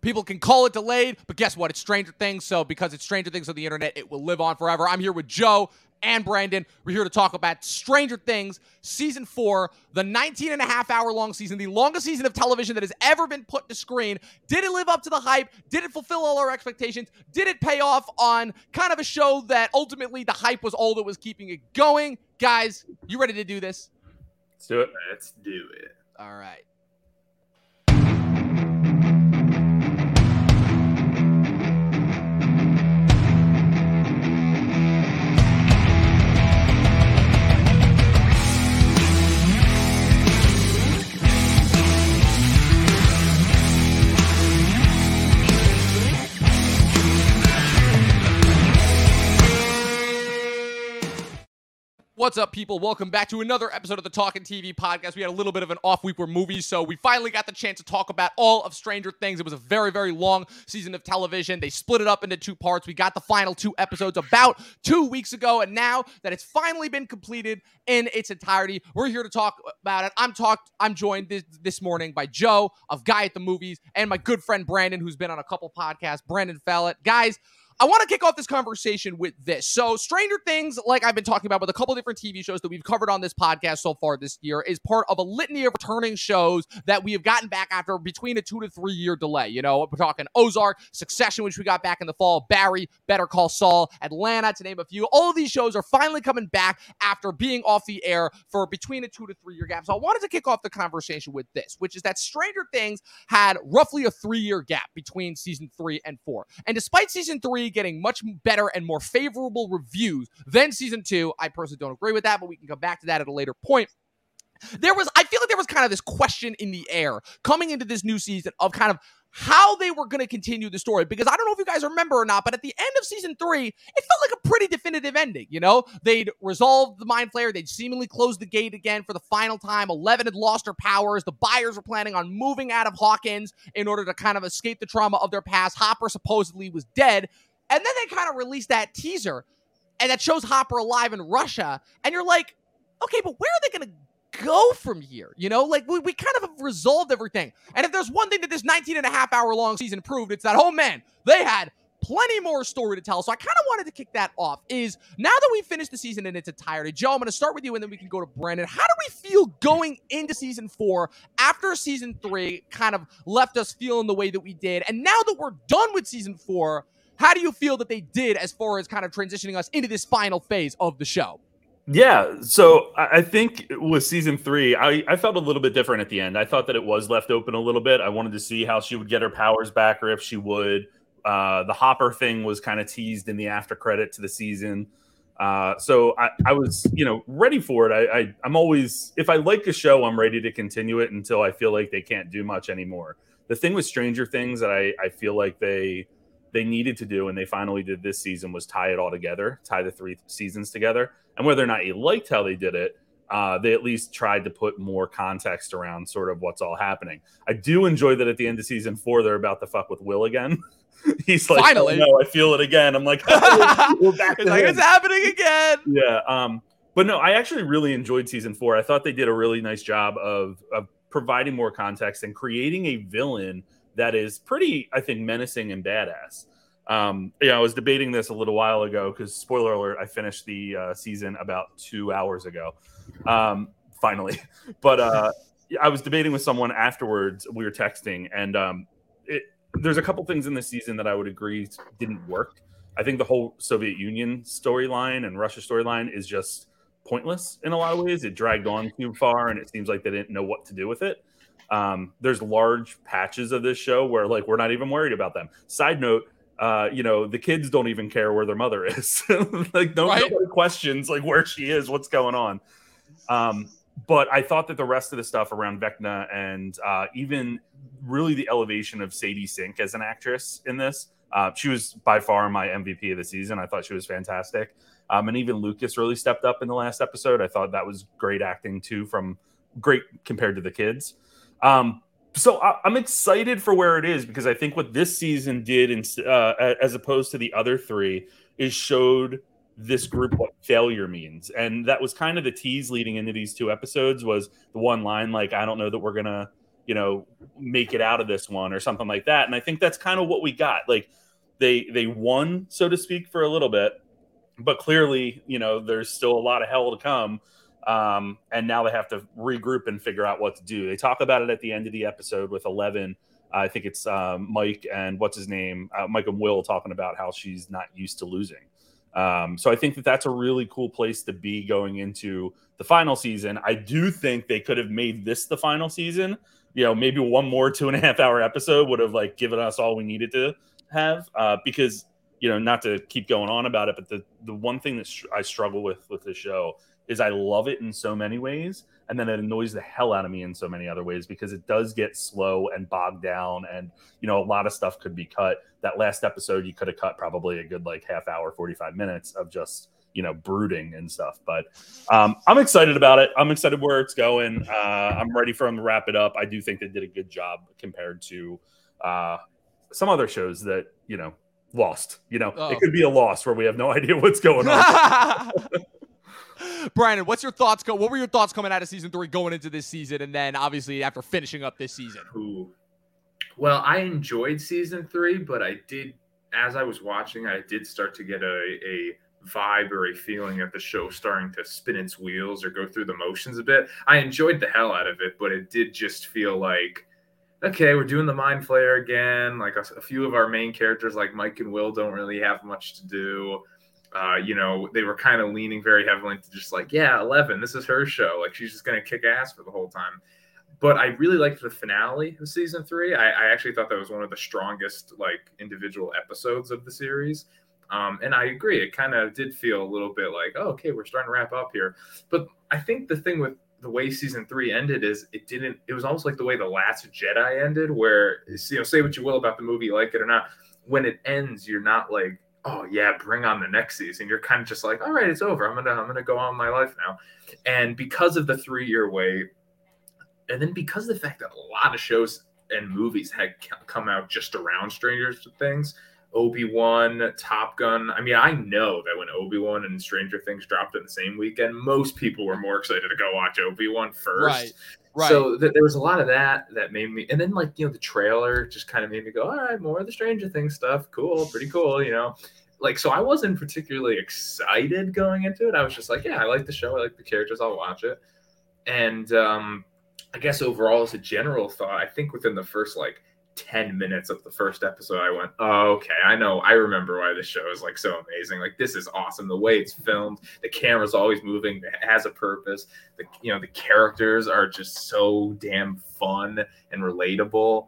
People can call it delayed, but guess what? It's Stranger Things. So, because it's Stranger Things on the internet, it will live on forever. I'm here with Joe and Brandon. We're here to talk about Stranger Things season four, the 19 and a half hour long season, the longest season of television that has ever been put to screen. Did it live up to the hype? Did it fulfill all our expectations? Did it pay off on kind of a show that ultimately the hype was all that was keeping it going? Guys, you ready to do this? Let's do it. Let's do it. All right. What's up, people? Welcome back to another episode of the Talking TV podcast. We had a little bit of an off week where movies, so we finally got the chance to talk about all of Stranger Things. It was a very, very long season of television. They split it up into two parts. We got the final two episodes about two weeks ago, and now that it's finally been completed in its entirety, we're here to talk about it. I'm talked. I'm joined this, this morning by Joe of Guy at the Movies and my good friend Brandon, who's been on a couple podcasts. Brandon Fallat, guys. I want to kick off this conversation with this. So, Stranger Things, like I've been talking about with a couple different TV shows that we've covered on this podcast so far this year, is part of a litany of returning shows that we have gotten back after between a two to three year delay. You know, we're talking Ozark, Succession, which we got back in the fall, Barry, Better Call Saul, Atlanta, to name a few. All of these shows are finally coming back after being off the air for between a two to three year gap. So, I wanted to kick off the conversation with this, which is that Stranger Things had roughly a three year gap between season three and four. And despite season three, getting much better and more favorable reviews than season two. I personally don't agree with that, but we can come back to that at a later point. There was, I feel like there was kind of this question in the air coming into this new season of kind of how they were going to continue the story because I don't know if you guys remember or not, but at the end of season three, it felt like a pretty definitive ending. You know, they'd resolved the mind flayer, they'd seemingly closed the gate again for the final time. Eleven had lost her powers. The Byers were planning on moving out of Hawkins in order to kind of escape the trauma of their past. Hopper supposedly was dead. And then they kind of released that teaser and that shows Hopper alive in Russia. And you're like, okay, but where are they going to go from here? You know, like we, we kind of have resolved everything. And if there's one thing that this 19 and a half hour long season proved, it's that, oh man, they had plenty more story to tell. So I kind of wanted to kick that off. Is now that we've finished the season in its entirety, Joe, I'm going to start with you and then we can go to Brandon. How do we feel going into season four after season three kind of left us feeling the way that we did? And now that we're done with season four, how do you feel that they did as far as kind of transitioning us into this final phase of the show? Yeah, so I think with season three, I, I felt a little bit different at the end. I thought that it was left open a little bit. I wanted to see how she would get her powers back or if she would. Uh, the Hopper thing was kind of teased in the after credit to the season. Uh, so I, I, was, you know, ready for it. I, I, I'm always, if I like a show, I'm ready to continue it until I feel like they can't do much anymore. The thing with Stranger Things that I, I feel like they they needed to do and they finally did this season was tie it all together, tie the three seasons together. And whether or not you liked how they did it, uh, they at least tried to put more context around sort of what's all happening. I do enjoy that at the end of season four, they're about to fuck with Will again. He's like, finally, oh, no, I feel it again. I'm like, oh, we're back. it's like it's happening again. Yeah. Um, but no, I actually really enjoyed season four. I thought they did a really nice job of of providing more context and creating a villain that is pretty, I think, menacing and badass. Um, yeah, I was debating this a little while ago because spoiler alert, I finished the uh, season about two hours ago, um, finally. But uh, I was debating with someone afterwards. We were texting, and um, it, there's a couple things in this season that I would agree didn't work. I think the whole Soviet Union storyline and Russia storyline is just pointless in a lot of ways. It dragged on too far, and it seems like they didn't know what to do with it. Um, there's large patches of this show where like we're not even worried about them. Side note, uh, you know, the kids don't even care where their mother is. like no, right? questions like where she is, what's going on. Um, but I thought that the rest of the stuff around Vecna and uh, even really the elevation of Sadie Sink as an actress in this, uh, she was by far my MVP of the season. I thought she was fantastic. Um, and even Lucas really stepped up in the last episode. I thought that was great acting too, from great compared to the kids. Um, so I, am excited for where it is because I think what this season did, in, uh, as opposed to the other three, is showed this group what failure means, and that was kind of the tease leading into these two episodes. Was the one line like, "I don't know that we're gonna." you know, make it out of this one or something like that. And I think that's kind of what we got. Like they they won, so to speak, for a little bit, but clearly, you know, there's still a lot of hell to come. Um, and now they have to regroup and figure out what to do. They talk about it at the end of the episode with Eleven. I think it's um, Mike and what's his name, uh, Mike and Will talking about how she's not used to losing. Um, so I think that that's a really cool place to be going into the final season. I do think they could have made this the final season. You know, maybe one more two and a half hour episode would have like given us all we needed to have uh, because you know not to keep going on about it, but the the one thing that I struggle with with the show is I love it in so many ways, and then it annoys the hell out of me in so many other ways because it does get slow and bogged down, and you know a lot of stuff could be cut. That last episode, you could have cut probably a good like half hour, forty five minutes of just you know brooding and stuff. But um, I'm excited about it. I'm excited where it's going. Uh, I'm ready for them to wrap it up. I do think they did a good job compared to uh, some other shows that you know lost. You know, oh. it could be a loss where we have no idea what's going on. Brandon, what's your thoughts? What were your thoughts coming out of season three, going into this season, and then obviously after finishing up this season? Ooh. Well, I enjoyed season three, but I did, as I was watching, I did start to get a, a vibe or a feeling of the show starting to spin its wheels or go through the motions a bit. I enjoyed the hell out of it, but it did just feel like, okay, we're doing the mind flayer again. Like a, a few of our main characters, like Mike and Will, don't really have much to do uh, you know, they were kind of leaning very heavily into just like, yeah, Eleven, this is her show. Like she's just gonna kick ass for the whole time. But I really liked the finale of season three. I, I actually thought that was one of the strongest like individual episodes of the series. Um, and I agree, it kind of did feel a little bit like, oh, okay, we're starting to wrap up here. But I think the thing with the way season three ended is it didn't. It was almost like the way the Last Jedi ended, where you know, say what you will about the movie, like it or not. When it ends, you're not like oh yeah, bring on the next season. You're kind of just like, all right, it's over. I'm gonna I'm gonna go on my life now. And because of the three year wait, and then because of the fact that a lot of shows and movies had come out just around Stranger Things, Obi Wan, Top Gun. I mean, I know that when Obi Wan and Stranger Things dropped in the same weekend, most people were more excited to go watch Obi Wan first. Right. Right. So th- there was a lot of that that made me, and then like you know the trailer just kind of made me go, all right, more of the Stranger Things stuff, cool, pretty cool, you know. Like so, I wasn't particularly excited going into it. I was just like, yeah, I like the show, I like the characters, I'll watch it. And um, I guess overall, as a general thought, I think within the first like 10 minutes of the first episode, I went, oh, okay, I know. I remember why this show is like so amazing. Like, this is awesome. The way it's filmed, the camera's always moving, it has a purpose. The, you know, the characters are just so damn fun and relatable.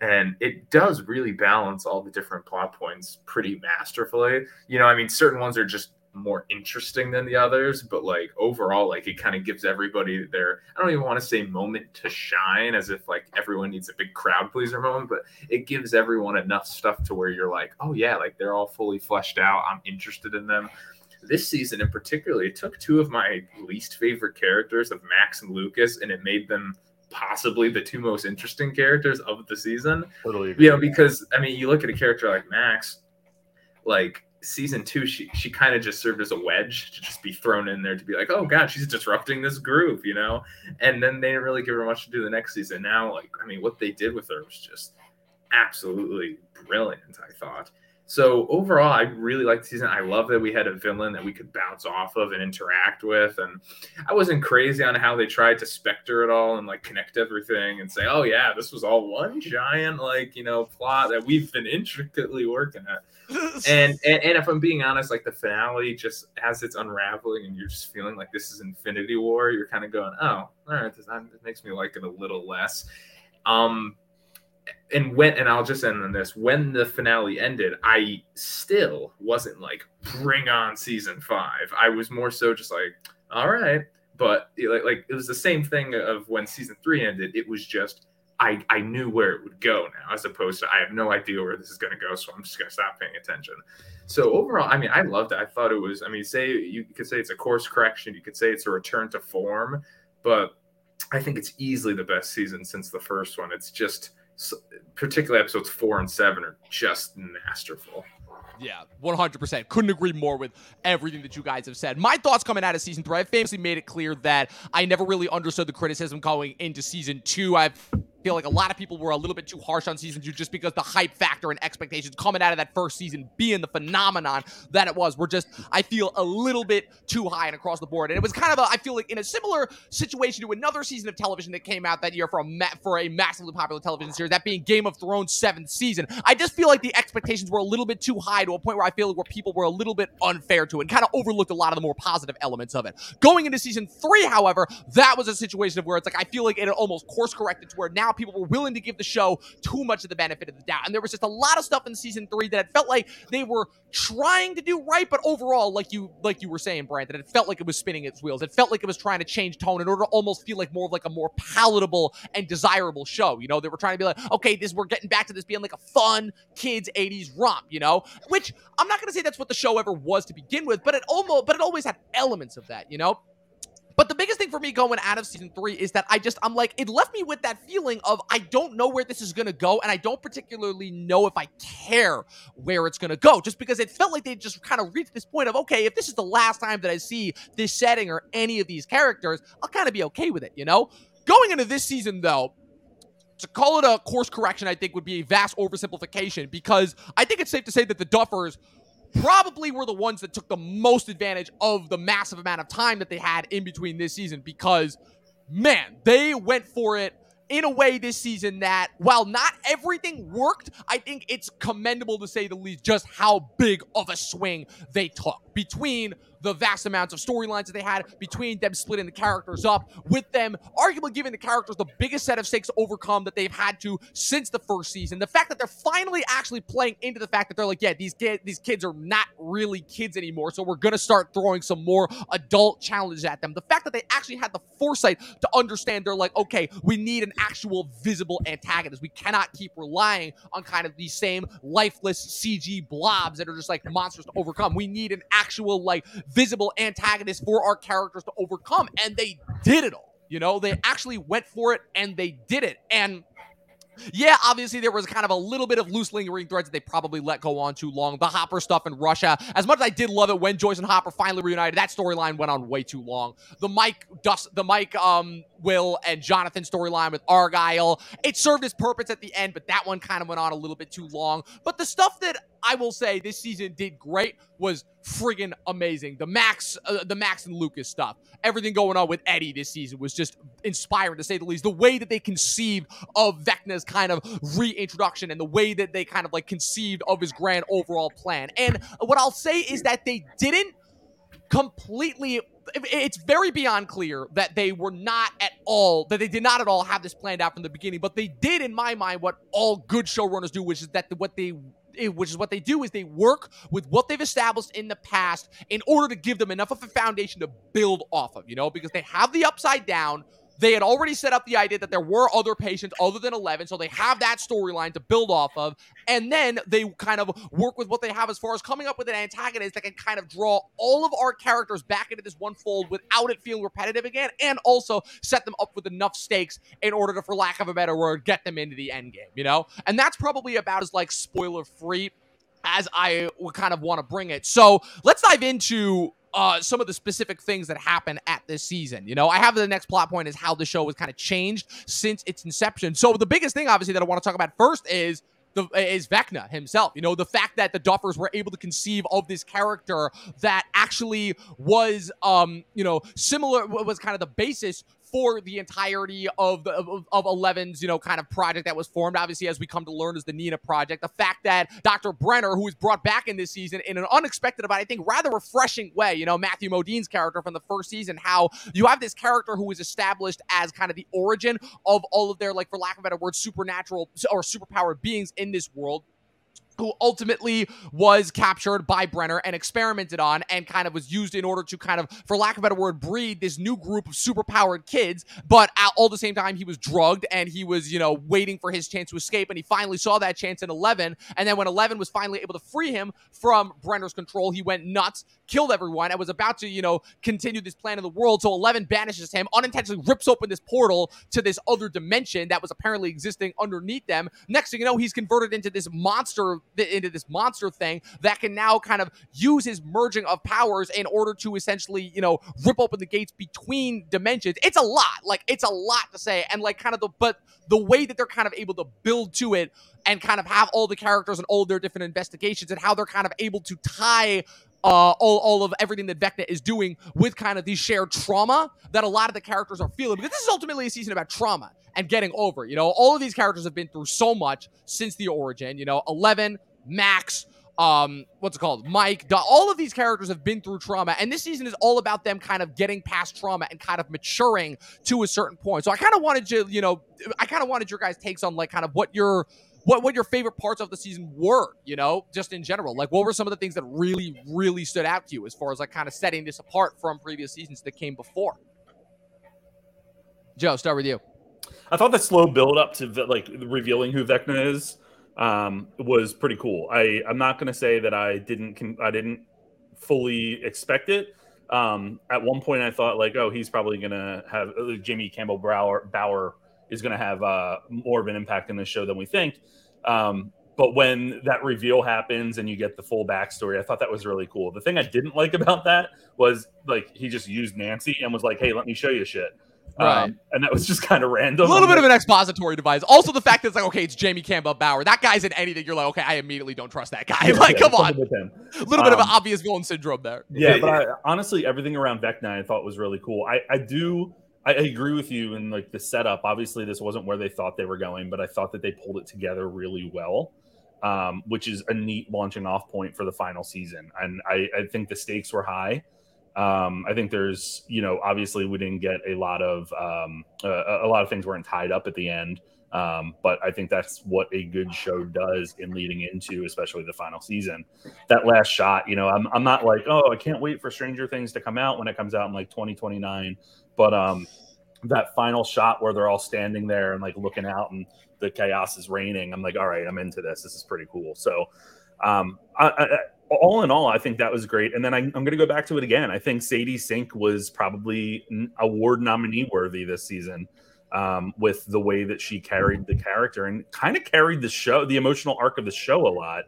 And it does really balance all the different plot points pretty masterfully. You know, I mean, certain ones are just more interesting than the others, but like overall, like it kind of gives everybody their I don't even want to say moment to shine as if like everyone needs a big crowd pleaser moment, but it gives everyone enough stuff to where you're like, oh yeah, like they're all fully fleshed out. I'm interested in them. This season in particular, it took two of my least favorite characters of Max and Lucas, and it made them possibly the two most interesting characters of the season. Totally. Agree. You know, because I mean, you look at a character like Max, like season two, she she kind of just served as a wedge to just be thrown in there to be like, oh god, she's disrupting this groove, you know. And then they didn't really give her much to do the next season. Now, like, I mean, what they did with her was just absolutely brilliant. I thought. So overall, I really liked the season. I love that we had a villain that we could bounce off of and interact with. And I wasn't crazy on how they tried to specter it all and like connect everything and say, oh yeah, this was all one giant like you know plot that we've been intricately working at. and, and and if I'm being honest, like the finale just as it's unraveling and you're just feeling like this is Infinity War, you're kind of going, oh, all right, this, this makes me like it a little less. Um, and when and I'll just end on this. When the finale ended, I still wasn't like bring on season five. I was more so just like, all right. But like, like it was the same thing of when season three ended. It was just I I knew where it would go now, as opposed to I have no idea where this is going to go, so I'm just going to stop paying attention. So overall, I mean, I loved it. I thought it was. I mean, say you could say it's a course correction. You could say it's a return to form, but I think it's easily the best season since the first one. It's just particularly episodes four and seven are just masterful. Yeah, 100%. Couldn't agree more with everything that you guys have said. My thoughts coming out of season three, I famously made it clear that I never really understood the criticism going into season two. I've feel like a lot of people were a little bit too harsh on season two just because the hype factor and expectations coming out of that first season being the phenomenon that it was were just, I feel, a little bit too high and across the board. And it was kind of a, I feel like in a similar situation to another season of television that came out that year for a ma- for a massively popular television series, that being Game of Thrones seventh season. I just feel like the expectations were a little bit too high to a point where I feel like where people were a little bit unfair to it and kind of overlooked a lot of the more positive elements of it. Going into season three, however, that was a situation of where it's like I feel like it almost course corrected to where now people were willing to give the show too much of the benefit of the doubt. And there was just a lot of stuff in season three that it felt like they were trying to do right, but overall, like you like you were saying, Brandon, it felt like it was spinning its wheels. It felt like it was trying to change tone in order to almost feel like more of like a more palatable and desirable show. You know, they were trying to be like, okay, this we're getting back to this being like a fun kids 80s romp, you know? Which I'm not gonna say that's what the show ever was to begin with, but it almost but it always had elements of that, you know? But the biggest thing for me going out of season three is that I just, I'm like, it left me with that feeling of I don't know where this is going to go. And I don't particularly know if I care where it's going to go. Just because it felt like they just kind of reached this point of, okay, if this is the last time that I see this setting or any of these characters, I'll kind of be okay with it, you know? Going into this season, though, to call it a course correction, I think would be a vast oversimplification because I think it's safe to say that the Duffers probably were the ones that took the most advantage of the massive amount of time that they had in between this season because, man, they went for it in a way this season that while not everything worked, I think it's commendable to say the least just how big of a swing they took between the vast amounts of storylines that they had between them splitting the characters up, with them arguably giving the characters the biggest set of stakes to overcome that they've had to since the first season. The fact that they're finally actually playing into the fact that they're like, yeah, these kids, these kids are not really kids anymore, so we're gonna start throwing some more adult challenges at them. The fact that they actually had the foresight to understand they're like, okay, we need an actual visible antagonist. We cannot keep relying on kind of these same lifeless CG blobs that are just like monsters to overcome. We need an actual like visible antagonist for our characters to overcome. And they did it all. You know, they actually went for it and they did it. And yeah, obviously there was kind of a little bit of loose lingering threads that they probably let go on too long. The Hopper stuff in Russia, as much as I did love it when Joyce and Hopper finally reunited, that storyline went on way too long. The Mike Dust, the Mike, um, Will and Jonathan storyline with Argyle, it served its purpose at the end, but that one kind of went on a little bit too long. But the stuff that I will say this season did great was friggin' amazing. The Max, uh, the Max and Lucas stuff, everything going on with Eddie this season was just inspiring to say the least. The way that they conceived of Vecna's kind of reintroduction and the way that they kind of like conceived of his grand overall plan. And what I'll say is that they didn't completely it's very beyond clear that they were not at all that they did not at all have this planned out from the beginning but they did in my mind what all good showrunners do which is that what they Eh, which is what they do is they work with what they've established in the past in order to give them enough of a foundation to build off of you know because they have the upside down they had already set up the idea that there were other patients other than 11, so they have that storyline to build off of. And then they kind of work with what they have as far as coming up with an antagonist that can kind of draw all of our characters back into this one fold without it feeling repetitive again, and also set them up with enough stakes in order to, for lack of a better word, get them into the end game, you know? And that's probably about as like spoiler free as I would kind of want to bring it. So let's dive into uh, some of the specific things that happen at this season. You know, I have the next plot point is how the show has kind of changed since its inception. So the biggest thing, obviously, that I want to talk about first is the, is Vecna himself. You know, the fact that the Duffers were able to conceive of this character that actually was, um, you know, similar was kind of the basis for the entirety of the of, of 11's you know kind of project that was formed. Obviously as we come to learn as the nina project. The fact that dr brenner who was brought back in this season in an unexpected but i think rather refreshing way you know matthew modine's character from the first season how you have this character who was established as kind of the origin of all of their like for lack of a better word supernatural or superpowered beings in this world who ultimately was captured by Brenner and experimented on and kind of was used in order to kind of, for lack of a better word, breed this new group of superpowered kids. But at all the same time, he was drugged and he was, you know, waiting for his chance to escape. And he finally saw that chance in 11. And then when 11 was finally able to free him from Brenner's control, he went nuts, killed everyone, and was about to, you know, continue this plan in the world. So 11 banishes him, unintentionally rips open this portal to this other dimension that was apparently existing underneath them. Next thing you know, he's converted into this monster into this monster thing that can now kind of use his merging of powers in order to essentially, you know, rip open the gates between dimensions. It's a lot. Like it's a lot to say, and like kind of the but the way that they're kind of able to build to it and kind of have all the characters and all their different investigations and how they're kind of able to tie uh, all, all of everything that Vecna is doing with kind of the shared trauma that a lot of the characters are feeling. Because this is ultimately a season about trauma and getting over. You know, all of these characters have been through so much since the origin. You know, Eleven, Max, um, what's it called? Mike, all of these characters have been through trauma, and this season is all about them kind of getting past trauma and kind of maturing to a certain point. So I kind of wanted to, you know, I kind of wanted your guys' takes on like kind of what your what what your favorite parts of the season were, you know, just in general. Like what were some of the things that really, really stood out to you as far as like kind of setting this apart from previous seasons that came before? Joe, start with you. I thought the slow build up to like revealing who Vecna is um, was pretty cool. I I'm not going to say that I didn't I didn't fully expect it. Um, at one point, I thought like, oh, he's probably going to have uh, Jamie Campbell Bower, Bower is going to have uh, more of an impact in this show than we think. Um, but when that reveal happens and you get the full backstory, I thought that was really cool. The thing I didn't like about that was like he just used Nancy and was like, "Hey, let me show you shit." Right. Um, and that was just kind of random. A little bit of an expository device. Also, the fact that it's like, okay, it's Jamie Campbell Bower. That guy's in anything. You're like, okay, I immediately don't trust that guy. like, come on. A little bit um, of an um, obvious villain syndrome there. Yeah, but I, honestly, everything around Vecna I thought was really cool. I, I do I, agree with you in like the setup. Obviously, this wasn't where they thought they were going, but I thought that they pulled it together really well, um, which is a neat launching off point for the final season. And I, I think the stakes were high. Um, I think there's, you know, obviously we didn't get a lot of um, uh, a lot of things weren't tied up at the end. Um, but I think that's what a good show does in leading into, especially the final season. That last shot, you know, I'm, I'm not like, oh, I can't wait for Stranger Things to come out when it comes out in like 2029. But um, that final shot where they're all standing there and like looking out and the chaos is raining, I'm like, all right, I'm into this. This is pretty cool. So, um, I, I, all in all, I think that was great. And then I, am going to go back to it again. I think Sadie Sink was probably award nominee worthy this season um, with the way that she carried the character and kind of carried the show, the emotional arc of the show a lot.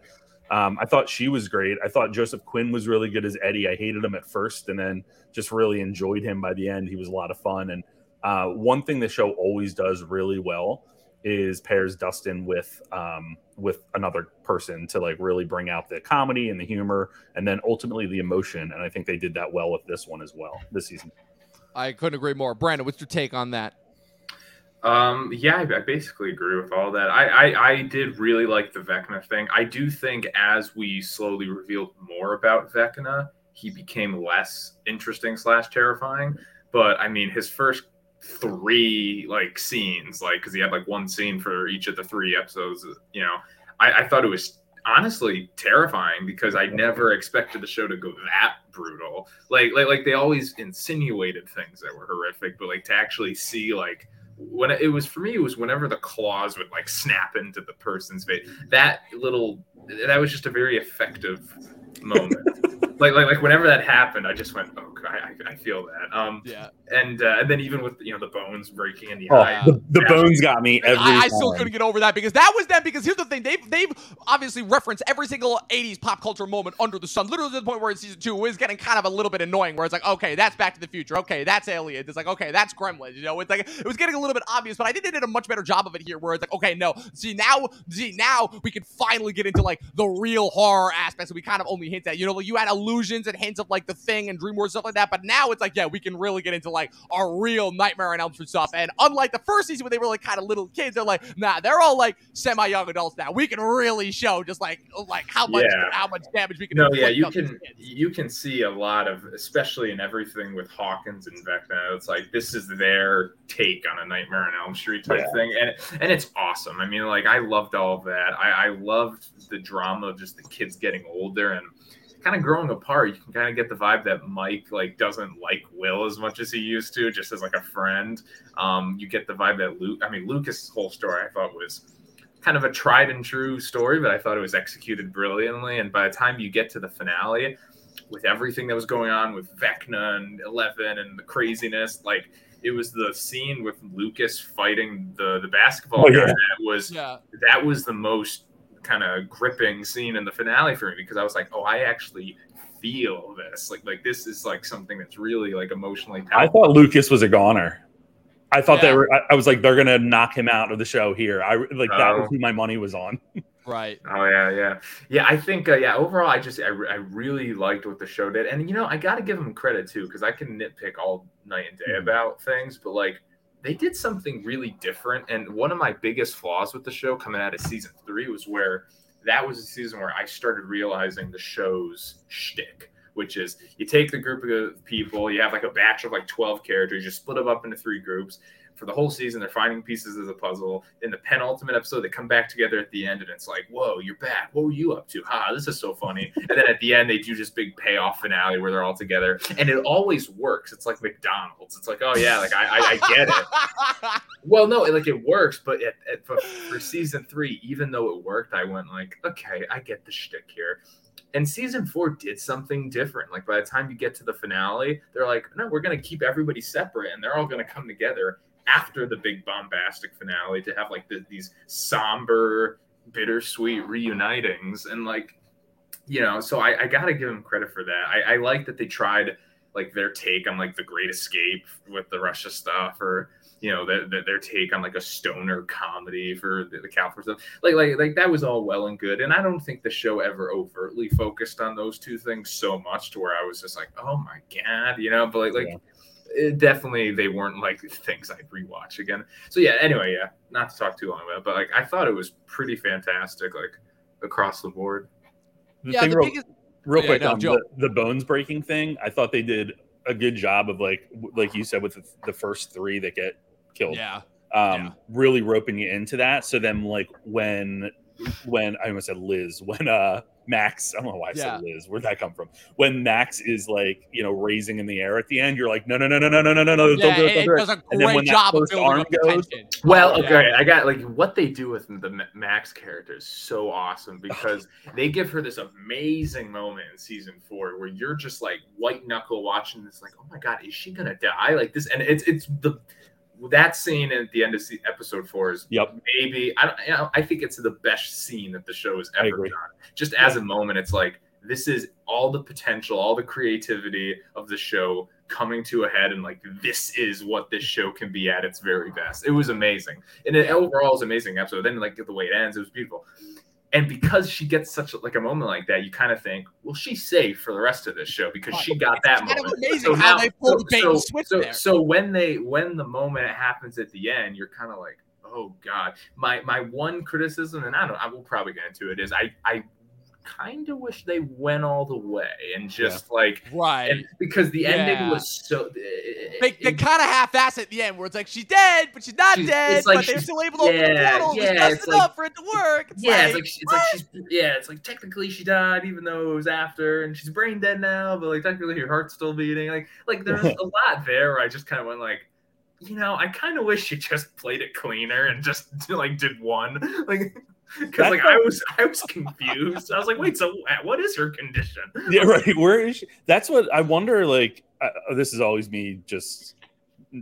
Um, I thought she was great. I thought Joseph Quinn was really good as Eddie. I hated him at first and then just really enjoyed him by the end. He was a lot of fun. And uh, one thing the show always does really well is pairs Dustin with um, with another person to like really bring out the comedy and the humor and then ultimately the emotion. And I think they did that well with this one as well this season. I couldn't agree more. Brandon, what's your take on that? Um, yeah, I, I, basically agree with all that. I, I, I did really like the Vecna thing. I do think as we slowly revealed more about Vecna, he became less interesting slash terrifying. But I mean, his first three like scenes, like because he had like one scene for each of the three episodes. You know, I, I thought it was honestly terrifying because I never expected the show to go that brutal. Like like like they always insinuated things that were horrific, but like to actually see like when it was for me, it was whenever the claws would like snap into the person's face. That little that was just a very effective moment. like, like like whenever that happened, I just went, oh, I, I feel that. Um, yeah. And uh, and then even with you know the bones breaking in the oh, eye, the, the bones got me every. I, I still couldn't get over that because that was them. Because here's the thing, they've they've obviously referenced every single '80s pop culture moment under the sun, literally to the point where in season two is getting kind of a little bit annoying. Where it's like, okay, that's Back to the Future. Okay, that's Aliens. It's like, okay, that's Gremlins. You know, it's like it was getting a little bit obvious, but I think they did a much better job of it here. Where it's like, okay, no, see now, see now we can finally get into like the real horror aspects that we kind of only hint at. You know, like you had illusions and hints of like the thing and Dream World stuff like that, but now it's like, yeah, we can really get into like our real Nightmare on Elm Street stuff. And unlike the first season where they were like kind of little kids, they're like, nah, they're all like semi young adults now. We can really show just like like how much yeah. how much damage we can. No, yeah, you can you can see a lot of, especially in everything with Hawkins and Vecna. It's like this is their take on a Nightmare on Elm Street type yeah. thing, and and it's awesome. I mean, like I loved all of that. I, I loved the drama of just the kids getting older and kind of growing apart. You can kind of get the vibe that Mike like doesn't like Will as much as he used to, just as like a friend. Um, you get the vibe that Luke. I mean, Lucas' whole story I thought was kind of a tried and true story, but I thought it was executed brilliantly. And by the time you get to the finale, with everything that was going on with Vecna and Eleven and the craziness, like it was the scene with Lucas fighting the the basketball oh, yeah. that was yeah. that was the most kind of gripping scene in the finale for me because I was like, oh, I actually feel this. Like like this is like something that's really like emotionally. I thought Lucas was a goner. I thought yeah. they were. I, I, was like, they're gonna knock him out of the show here. I like that was oh. who my money was on. right. Oh yeah, yeah, yeah. I think uh, yeah. Overall, I just I, I really liked what the show did, and you know I got to give them credit too because I can nitpick all night and day mm-hmm. about things, but like they did something really different. And one of my biggest flaws with the show coming out of season three was where that was a season where I started realizing the show's shtick, which is you take the group of people, you have like a batch of like 12 characters, you split them up into three groups, for the whole season. They're finding pieces of the puzzle. In the penultimate episode, they come back together at the end, and it's like, "Whoa, you're back! What were you up to? Ha! This is so funny." and then at the end, they do this big payoff finale where they're all together, and it always works. It's like McDonald's. It's like, oh yeah, like I, I, I get it. well, no, like it works, but at, at, for, for season three, even though it worked, I went like, okay, I get the shtick here and season four did something different. Like by the time you get to the finale, they're like, no, we're gonna keep everybody separate and they're all gonna come together after the big bombastic finale to have like the, these somber, bittersweet reunitings and like you know so i, I gotta give them credit for that. I, I like that they tried like their take on like the great escape with the russia stuff or you know the, the, their take on like a stoner comedy for the, the California stuff. Like like like that was all well and good and i don't think the show ever overtly focused on those two things so much to where i was just like oh my god you know but like like yeah it definitely they weren't like things I'd rewatch again. So yeah, anyway, yeah, not to talk too long about it, but like I thought it was pretty fantastic, like across the board. The yeah, the real, biggest... real quick no, on the, the, bones breaking thing, I thought they did a good job of like like you said with the, the first three that get killed. Yeah. Um, yeah. really roping you into that. So then like when when I almost said Liz, when uh Max, I don't know why I yeah. said Liz. Where'd that come from? When Max is like, you know, raising in the air at the end, you're like, no, no, no, no, no, no, no, no, no. Yeah, do it, it does a great and then when job that first arm goes, well, okay, yeah. I got like what they do with the Max character is so awesome because they give her this amazing moment in season four where you're just like white knuckle watching this, like, oh my god, is she gonna die? Like this, and it's it's the that scene at the end of episode four is yep. maybe I don't you know, I think it's the best scene that the show has ever done. Just as a moment, it's like this is all the potential, all the creativity of the show coming to a head, and like this is what this show can be at its very best. It was amazing, and it overall was amazing episode. Then like the way it ends, it was beautiful and because she gets such a, like a moment like that, you kind of think, well, she's safe for the rest of this show because she got it's that moment. amazing so how now, they pulled so, the bait so, and switch so, there. So when they when the moment happens at the end, you're kind of like, oh god. My my one criticism, and I don't, I will probably get into it, is I I kind of wish they went all the way and just yeah. like right because the yeah. ending was so eh, eh, eh, they, they kind of half-ass at the end where it's like she's dead but she's not she's, dead like but they're still able to yeah, open the portal yeah, just it's enough like, for it to work it's yeah like, it's like it's like she's yeah it's like technically she died even though it was after and she's brain dead now but like technically her heart's still beating like like there's a lot there where I just kind of went like you know, I kind of wish you just played it cleaner and just like did one. Like because like I was I was confused. I was like, wait, so what is her condition? Yeah, right. Where is she? That's what I wonder. Like, uh, this is always me just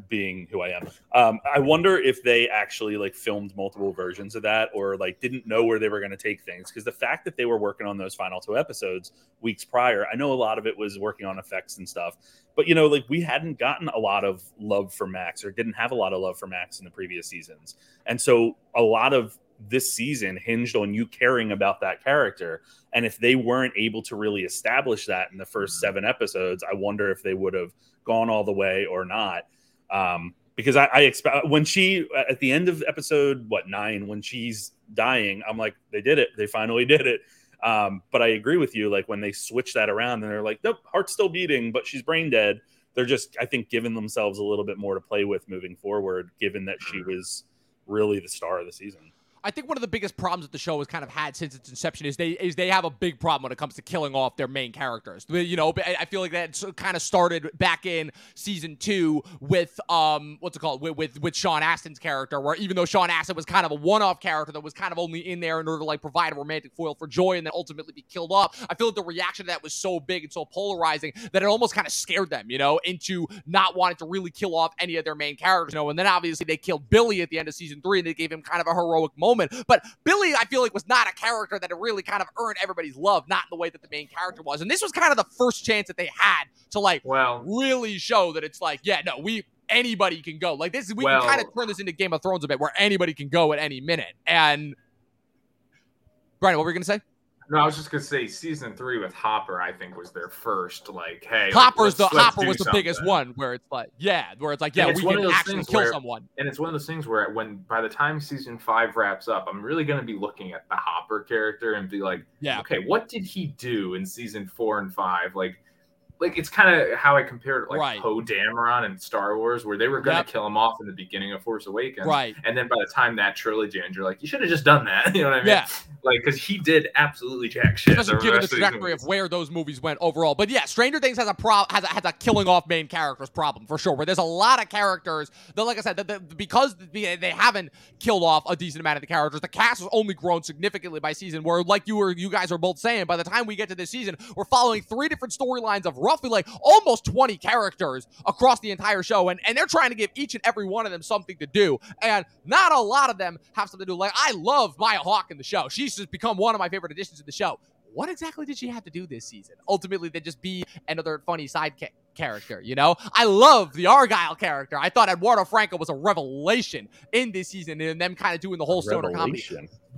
being who I am. Um, I wonder if they actually like filmed multiple versions of that or like didn't know where they were going to take things because the fact that they were working on those final two episodes weeks prior, I know a lot of it was working on effects and stuff, but you know, like we hadn't gotten a lot of love for Max or didn't have a lot of love for Max in the previous seasons, and so a lot of this season hinged on you caring about that character. And if they weren't able to really establish that in the first mm-hmm. seven episodes, I wonder if they would have gone all the way or not. Um, because I, I expect when she at the end of episode what nine, when she's dying, I'm like, they did it. They finally did it. Um, but I agree with you. Like when they switch that around and they're like, nope, heart's still beating, but she's brain dead. They're just, I think, giving themselves a little bit more to play with moving forward, given that she mm-hmm. was really the star of the season. I think one of the biggest problems that the show has kind of had since its inception is they is they have a big problem when it comes to killing off their main characters. You know, I feel like that kind of started back in season two with um what's it called with, with with Sean Astin's character, where even though Sean Astin was kind of a one-off character that was kind of only in there in order to like provide a romantic foil for Joy and then ultimately be killed off, I feel like the reaction to that was so big and so polarizing that it almost kind of scared them, you know, into not wanting to really kill off any of their main characters. You know, and then obviously they killed Billy at the end of season three and they gave him kind of a heroic moment moment. But Billy, I feel like, was not a character that really kind of earned everybody's love, not in the way that the main character was. And this was kind of the first chance that they had to like Well, really show that it's like, yeah, no, we anybody can go. Like this, we Well- can kind of turn this into Game of Thrones a bit, where anybody can go at any minute. And Brian, what were you gonna say? No, I was just gonna say season three with Hopper. I think was their first like, hey, like, Hopper's the Hopper was the biggest one, where it's like, yeah, where it's like, yeah, it's we can actually kill where- someone. And it's one of those things where when by the time season five wraps up, I'm really gonna be looking at the Hopper character and be like, Yeah, okay, what did he do in season four and five? Like, like it's kind of how I compared it, like Right. Poe Dameron in Star Wars, where they were gonna Yep. kill him off in the beginning of Force Awakens, right. and then by the time that trilogy ends, you're like, you should have just done that. You know what I mean? Yeah. Like, because he did absolutely jack shit. Especially given the rest of trajectory of where those movies went overall. But yeah, Stranger Things has a pro has a, has a killing off main characters problem for sure. Where there's a lot of characters that, like I said, that, that because they haven't killed off a decent amount of the characters, the cast has only grown significantly by season. Where like you were, you guys are both saying, by the time we get to this season, we're following three different storylines of roughly like almost 20 characters across the entire show, and and they're trying to give each and every one of them something to do, and not a lot of them have something to do. Like I love Maya Hawke in the show; she's just become one of my favorite additions to the show what exactly did she have to do this season? Ultimately, to just be another funny sidekick character, you know? I love the Argyle character. I thought Eduardo Franco was a revelation in this season and them kind of doing the whole stoner comedy.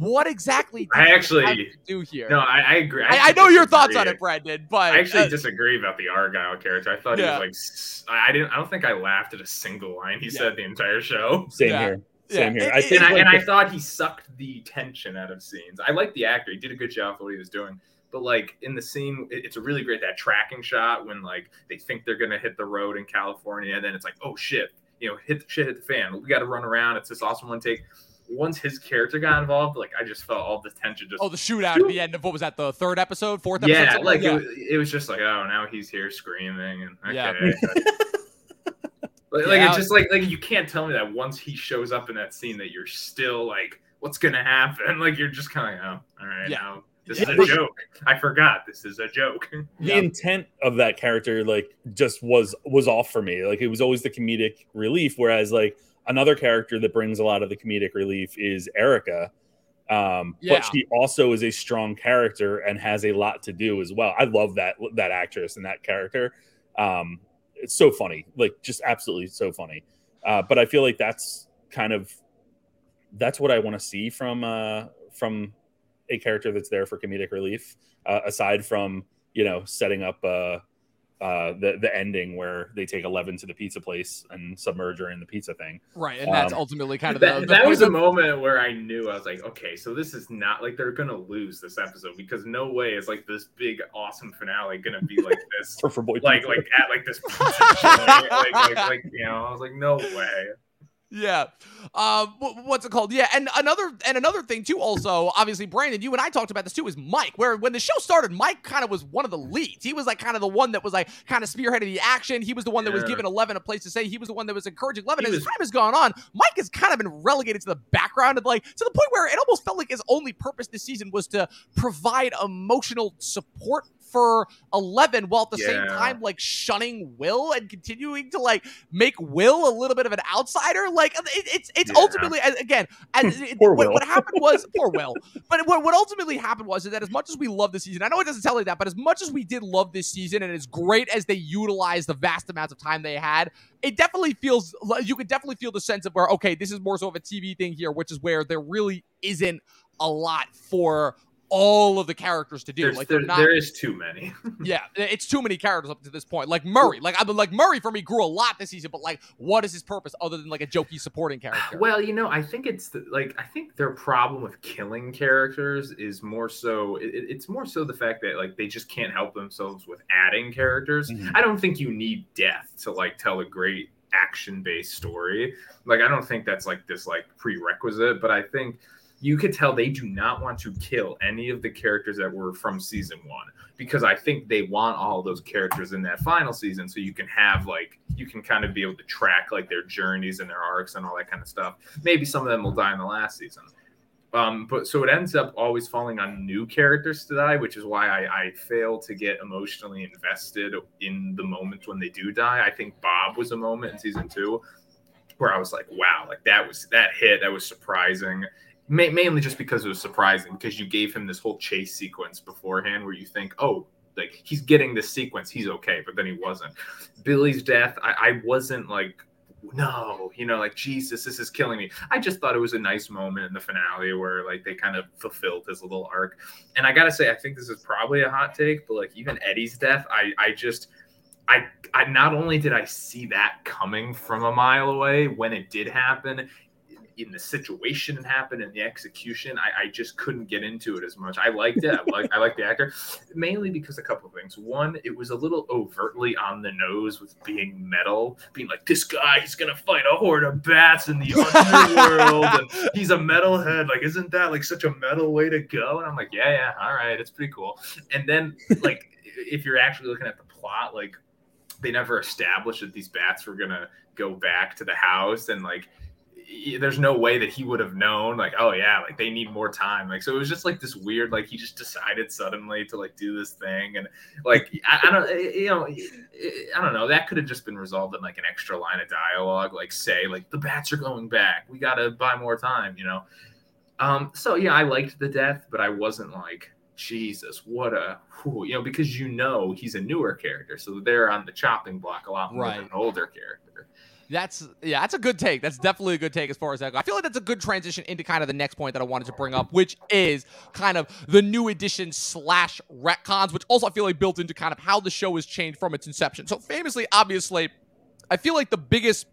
Revelation. What exactly did I he actually- have to do here? No, I, I agree. I, I actually know your thoughts on it, Brendan, but I actually uh, disagree about the Argyle character. I thought Yeah. he was like, I didn't. I don't think I laughed at a single line he Yeah. said the entire show. Same Yeah. here. Yeah. Same here. It- I think And I, and I thought he sucked the tension out of scenes. I like the actor; he did a good job for what he was doing. But like in the scene, it- it's a really great that tracking shot when like they think they're gonna hit the road in California, and then it's like, oh shit, you know, hit the shit, hit the fan. We got to run around. It's this awesome one take. Once his character got involved, like I just felt all the tension just oh, the shootout at the end of what was that, the third episode, fourth episode? yeah, like that? It, was, it was just like, oh, now he's here screaming, and okay. Yeah. like, like it's just like like you can't tell me that once he shows up in that scene that you're still like, what's gonna happen? Like you're just kind of like, oh, all right, Yeah. now this Yeah. is a joke. I forgot this is a joke. the Yeah. intent of that character like just was was off for me like it was always the comedic relief whereas like another character that brings a lot of the comedic relief is erica. Um Yeah. but she also is a strong character and has a lot to do as well. I love that that actress and that character. Um it's so funny like just absolutely so funny. Uh but i feel like that's kind of that's what i want to see from uh from a character that's there for comedic relief uh, aside from you know setting up uh uh the the ending where they take 11 to the pizza place and submerge her in the pizza thing Right, and that's Um, ultimately kind of that, the, the that point was a moment where I knew I was like, okay, so this is not like they're gonna lose this episode because no way is like this big awesome finale gonna be like this. for, for boy like Pizza. like at like this pizza joint. like, like like you know i was like no way Yeah. Um, what's it called? Yeah, and another and another thing too. Also, obviously, Brandon, you and I talked about this too. Is Mike? Where when the show started, Mike kind of was one of the leads. He was like kind of the one that was like kind of spearheaded the action. He was the one that was giving Eleven a place to say. He was the one that was encouraging Eleven. He As was- time has gone on, Mike has kind of been relegated to the background and like to the point where it almost felt like his only purpose this season was to provide emotional support for Eleven, while at the same time like shunning Will and continuing to like make Will a little bit of an outsider. Like uh, it, it's it's Yeah. ultimately again as what, what happened was poor Will. But what, what ultimately happened was is that as much as we love this season, I know it doesn't tell you that, but as much as we did love this season and as great as they utilized the vast amounts of time they had, it definitely feels like- you could definitely feel the sense of where okay, this is more so of a TV thing here, which is where there really isn't a lot for all of the characters to do. There's, like there, not there is too many yeah, it's too many characters up to this point. Like Murray, like I mean, like Murray for me grew a lot this season, but like, what is his purpose other than like a jokey supporting character? well you know i think it's the, like i think their problem with killing characters is more so it, it- it's more so the fact that like they just can't help themselves with adding characters Mhm. i don't think you need death to like tell a great action based story like i don't think that's like this like prerequisite but i think you could tell they do not want to kill any of the characters that were from season one because I think they want all those characters in that final season so you can have like you can kind of be able to track like their journeys and their arcs and all that kind of stuff. Maybe some of them will die in the last season. Um, but so it ends up always falling on new characters to die, which is why I, I fail to get emotionally invested in the moments when they do die. I think Bob was a moment in season two where I was like, wow, like that was that hit, that was surprising ma- mainly just because it was surprising because you gave him this whole chase sequence beforehand where you think, oh, like he's getting this sequence, he's okay, but then he wasn't. Billy's death, I, I wasn't like no, you know, like Jesus, this is killing me. I just thought it was a nice moment in the finale where like they kind of fulfilled his little arc. And I gotta say, I think this is probably a hot take, but like even Eddie's death, I I just I I not only did I see that coming from a mile away when it did happen, in the situation it happened and the execution, I, I just couldn't get into it as much. I liked it. I like I like the actor mainly because a couple of things. One, it was a little overtly on the nose with being metal, being like this guy, he's gonna fight a horde of bats in the underworld, and he's a metalhead. Like, isn't that like such a metal way to go? And I'm like, yeah, yeah, all right, it's pretty cool. And then like if you're actually looking at the plot, like they never established that these bats were gonna go back to the house and like there's no way that he would have known like oh yeah like they need more time. Like so it was just like this weird like he just decided suddenly to like do this thing. And like I, I, don't you know i don't know. That could have just been resolved in like an extra line of dialogue like say like the bats are going back. We gotta buy more time you know? Um so yeah i liked the death but i wasn't like jesus what a whew, you know because you know he's a newer character so they're on the chopping block a lot more right. than an older character that's yeah, that's a good take. That's definitely a good take as far as that goes. I feel like that's a good transition into kind of the next point that I wanted to bring up, which is kind of the new edition slash retcons, which also I feel like built into kind of how the show has changed from its inception. So famously, obviously, I feel like the biggest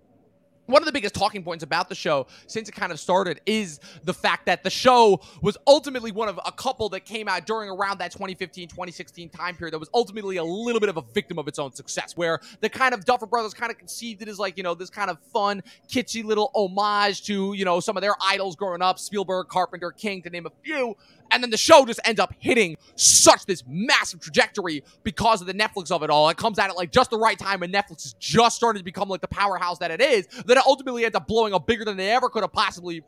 one of the biggest talking points about the show since it kind of started is the fact that the show was ultimately one of a couple that came out during around that 2015 2016 time period that was ultimately a little bit of a victim of its own success where the kind of duffer brothers kind of conceived it as like you know this kind of fun kitschy little homage to you know some of their idols growing up spielberg carpenter king to name a few and then the show just ends up hitting such this massive trajectory because of the Netflix of it all. It comes out at it like just the right time when Netflix is just starting to become like the powerhouse that it is. That it ultimately ends up blowing up bigger than they ever could have possibly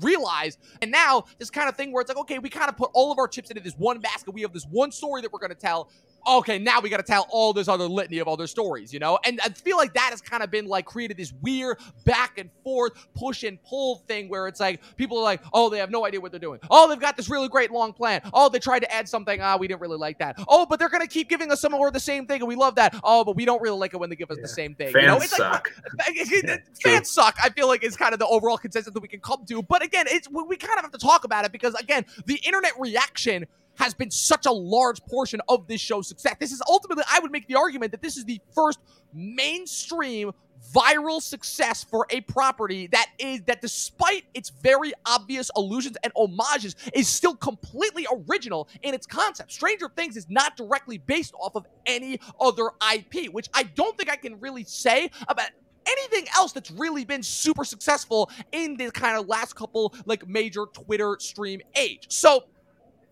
realized. And now this kind of thing where it's like, okay, we kind of put all of our chips into this one basket. We have this one story that we're going to tell okay, now we got to tell all this other litany of other stories, you know? And I feel like that has kind of been like created this weird back and forth, push and pull thing where it's like people are like, oh, they have no idea what they're doing. Oh, they've got this really great long plan. Oh, they tried to add something. Ah, we didn't really like that. Oh, but they're going to keep giving us some more of the same thing and we love that. Oh, but we don't really like it when they give us yeah. the same thing. Fans you know? It's suck. Like, yeah, fans suck, I feel like is kind of the overall consensus that we can come to. But again, it's we kind of have to talk about it because, again, the internet reaction has been such a large portion of this show's success. This is ultimately, I would make the argument that this is the first mainstream viral success for a property that is that despite its very obvious allusions and homages is still completely original in its concept. Stranger Things is not directly based off of any other IP, which I don't think I can really say about anything else that's really been super successful in this kind of last couple like major Twitter stream age. So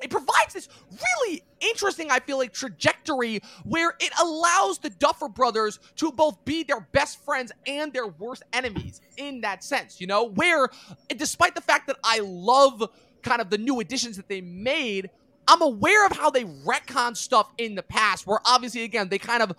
it provides this really interesting, I feel like, trajectory where it allows the Duffer brothers to both be their best friends and their worst enemies in that sense, you know? Where, despite the fact that I love kind of the new additions that they made, I'm aware of how they retcon stuff in the past, where obviously, again, they kind of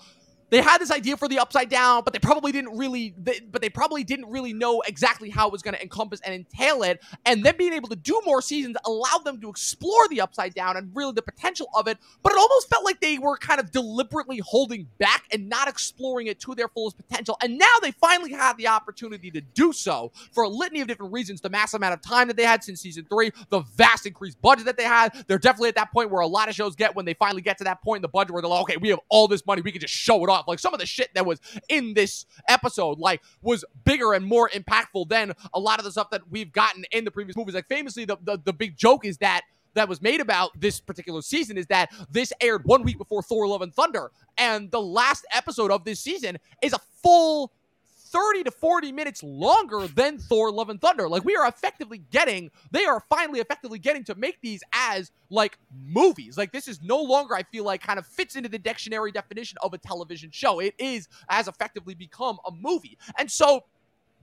they had this idea for the upside down, but they probably didn't really, they, but they probably didn't really know exactly how it was going to encompass and entail it. And then being able to do more seasons allowed them to explore the upside down and really the potential of it. But it almost felt like they were kind of deliberately holding back and not exploring it to their fullest potential. And now they finally had the opportunity to do so for a litany of different reasons. The mass amount of time that they had since season three, the vast increased budget that they had. They're definitely at that point where a lot of shows get when they finally get to that point in the budget where they're like, okay, we have all this money, we can just show it off. Like some of the shit that was in this episode, like, was bigger and more impactful than a lot of the stuff that we've gotten in the previous movies. Like, famously, the, the, the big joke is that that was made about this particular season is that this aired one week before Thor Love and Thunder. And the last episode of this season is a full 30 to 40 minutes longer than Thor Love and Thunder. Like we are effectively getting, they are finally effectively getting to make these as like movies. Like this is no longer, I feel like, kind of fits into the dictionary definition of a television show. It is as effectively become a movie. And so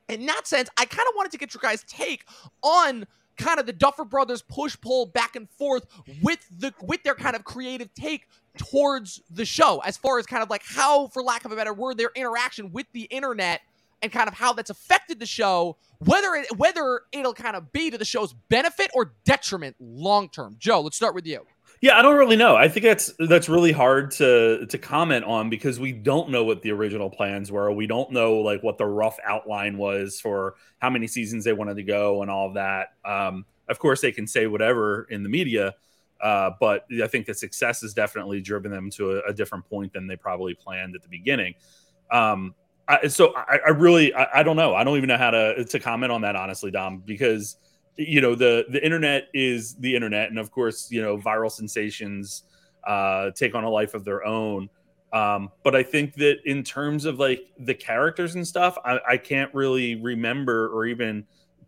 in that sense, I kind of wanted to get your guys' take on kind of the Duffer Brothers push pull back and forth with the with their kind of creative take towards the show as far as kind of like how for lack of a better word their interaction with the internet and kind of how that's affected the show, whether it, whether it'll kind of be to the show's benefit or detriment long term. Joe, let's start with you. Yeah, I don't really know. I think that's that's really hard to to comment on because we don't know what the original plans were. We don't know like what the rough outline was for how many seasons they wanted to go and all of that. Um, of course, they can say whatever in the media, uh, but I think the success has definitely driven them to a, a different point than they probably planned at the beginning. Um, I, so I, I really I, I, don't know. I don't even know how to to comment on that honestly, Dom, because you know the the internet is the internet, and of course you know viral sensations uh, take on a life of their own. Um, but I think that in terms of like the characters and stuff, I, I can't really remember or even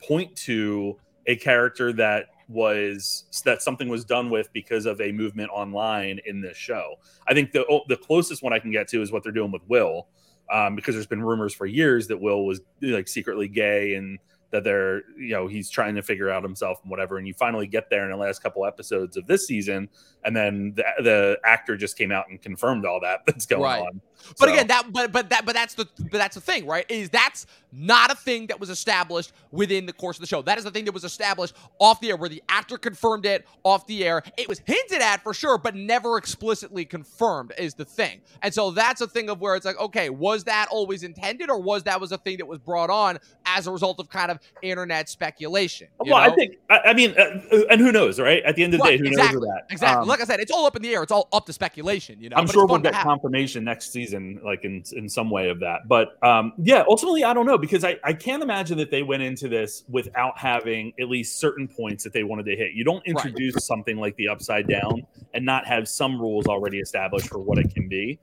point to a character that was that something was done with because of a movement online in this show. I think the the closest one I can get to is what they're doing with Will, um, because there's been rumors for years that Will was like secretly gay and that they're you know he's trying to figure out himself and whatever. And you finally get there in the last couple episodes of this season and then the, the actor just came out and confirmed all that that's going right. on. But so. again that but but that but that's the but that's the thing right? Is that's not a thing that was established within the course of the show. That is the thing that was established off the air where the actor confirmed it off the air. It was hinted at for sure but never explicitly confirmed is the thing. And so that's a thing of where it's like okay was that always intended or was that was a thing that was brought on as a result of kind of internet speculation. well, know? I think, I, I mean, uh, uh, and who knows, right? At the end of the right, day, who exactly, knows that? Exactly. Um, like I said, it's all up in the air. It's all up to speculation. You know, I'm sure we'll get confirmation next season, like in in some way of that. But um, yeah, ultimately, I don't know because I I can't imagine that they went into this without having at least certain points that they wanted to hit. You don't introduce right. something like the upside down and not have some rules already established for what it can be.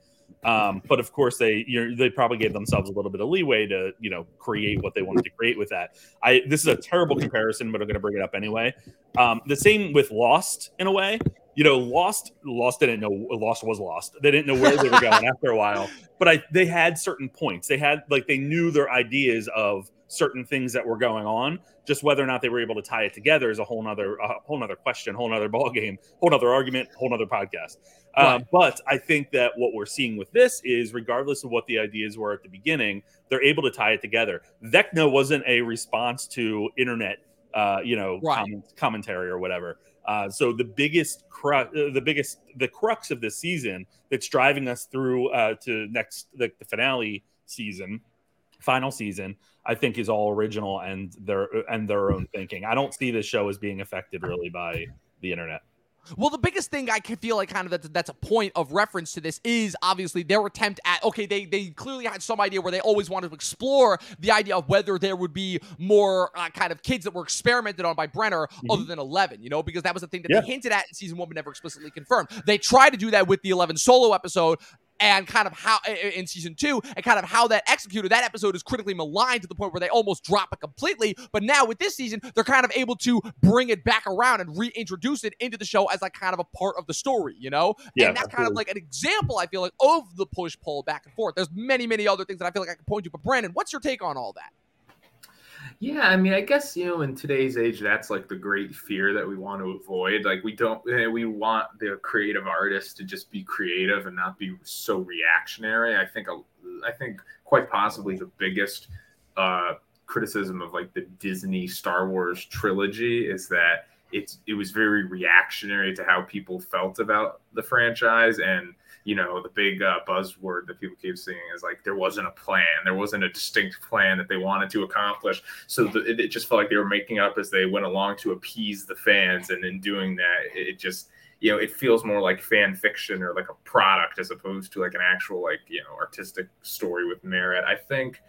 Um, but of course, they they probably gave themselves a little bit of leeway to you know create what they wanted to create with that. I this is a terrible comparison, but I'm going to bring it up anyway. Um, the same with Lost in a way. You know, Lost Lost didn't know Lost was Lost. They didn't know where they were going after a while. But I they had certain points. They had like they knew their ideas of certain things that were going on. Just whether or not they were able to tie it together is a whole nother a whole nother question, whole nother ball game, whole nother argument, whole nother podcast. Right. Um, but I think that what we're seeing with this is, regardless of what the ideas were at the beginning, they're able to tie it together. Vecna wasn't a response to internet, uh, you know, right. comment, commentary or whatever. Uh, so the biggest, cru- uh, the biggest, the crux of this season that's driving us through uh, to next the, the finale season, final season, I think is all original and their and their own thinking. I don't see this show as being affected really by the internet. Well, the biggest thing I can feel like kind of that, that's a point of reference to this is obviously their attempt at okay, they they clearly had some idea where they always wanted to explore the idea of whether there would be more uh, kind of kids that were experimented on by Brenner mm-hmm. other than Eleven, you know, because that was the thing that yeah. they hinted at in season one but never explicitly confirmed. They tried to do that with the Eleven solo episode, and kind of how in season two and kind of how that executed that episode is critically maligned to the point where they almost drop it completely. But now with this season they're kind of able to bring it back around and reintroduce it into the show as like kind of a part of the story you know? Yeah, and that's kind of like an example i feel like of the push pull back and forth. There's many many other things that i feel like i can point to. But brandon what's your take on all that yeah, I mean, I guess you know, in today's age, that's like the great fear that we want to avoid. Like, we don't, eh, we want the creative artist to just be creative and not be so reactionary. I think, I think quite possibly the biggest uh, criticism of like the Disney Star Wars trilogy is that it's it was very reactionary to how people felt about the franchise and you know, the big uh, buzzword that people keep seeing is like there wasn't a plan, there wasn't a distinct plan that they wanted to accomplish. So the, it, it, just felt like they were making up as they went along to appease the fans, and in doing that, it just you know it feels more like fan fiction or like a product as opposed to like an actual like you know artistic story with merit. I think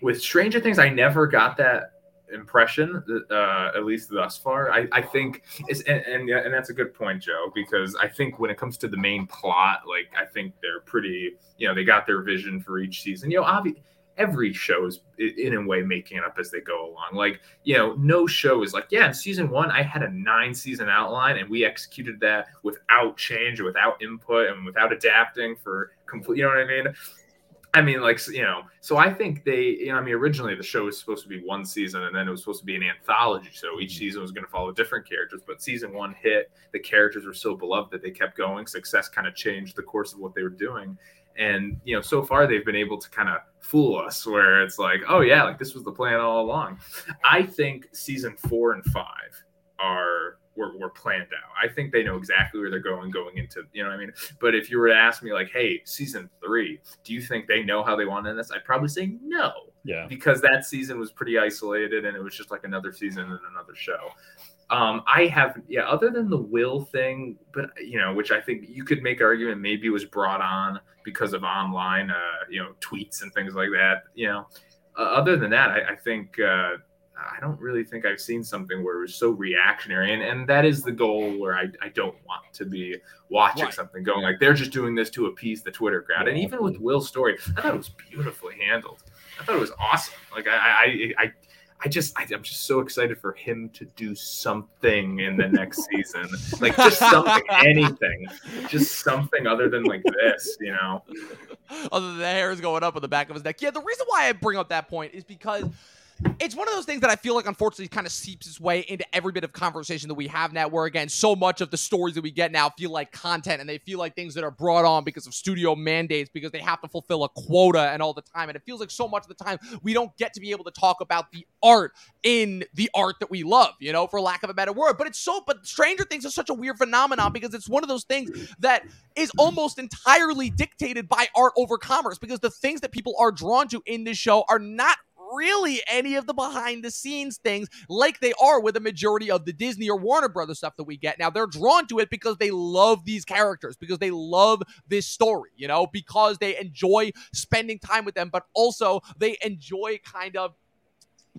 with Stranger Things, I never got that impression, uh, at least thus far. I, I think is and, and and that's a good point, Joe, because I think when it comes to the main plot, like I think they're pretty, you know, they got their vision for each season. You know, obviously every show is in a way making it up as they go along. Like, you know, no show is like, yeah, in season one, I had a nine season outline and we executed that without change, without input, and without adapting for complete, you know what I mean? I mean, like you know, so I think they, you know, I mean, originally the show was supposed to be one season, and then it was supposed to be an anthology. So each mm-hmm. season was going to follow different characters. But season one hit, the characters were so beloved that they kept going. Success kind of changed the course of what they were doing, And you know, so far they've been able to kind of fool us, where it's like, oh yeah, like this was the plan all along. I think season four and five are were, were planned out. I think they know exactly where they're going going into, you know what I mean? But if you were to ask me like, hey, season three, do you think they know how they want to end this? I'd probably say no. Yeah. Because that season was pretty isolated and it was just like another season and another show. Um, I have, yeah, other than the will thing, but you know, which I think you could make argument maybe was brought on because of online, uh, you know, tweets and things like that. You know, uh, other than that, I, I think uh, I don't really think I've seen something where it was so reactionary, and and that is the goal where I, I don't want to be watching right. something going like they're just doing this to appease the Twitter crowd. And even with Will's story, I thought it was beautifully handled. I thought it was awesome. Like I I I, I just I, am just so excited for him to do something in the next season. Like just something, anything, just something other than like this, you know. Other than the hairs going up on the back of his neck. Yeah, the reason why I bring up that point is because it's one of those things that I feel like unfortunately kind of seeps its way into every bit of conversation that we have now, where again, so much of the stories that we get now feel like content and they feel like things that are brought on because of studio mandates, because they have to fulfill a quota and all the time. And it feels like so much of the time we don't get to be able to talk about the art in the art that we love, you know, for lack of a better word. But it's so, but Stranger Things is such a weird phenomenon because it's one of those things that is almost entirely dictated by art over commerce because the things that people are drawn to in this show are not really any of the behind the scenes things like they are with a majority of the Disney or Warner Brothers stuff that we get. Now, they're drawn to it because they love these characters, because they love this story, you know, because they enjoy spending time with them, but also they enjoy kind of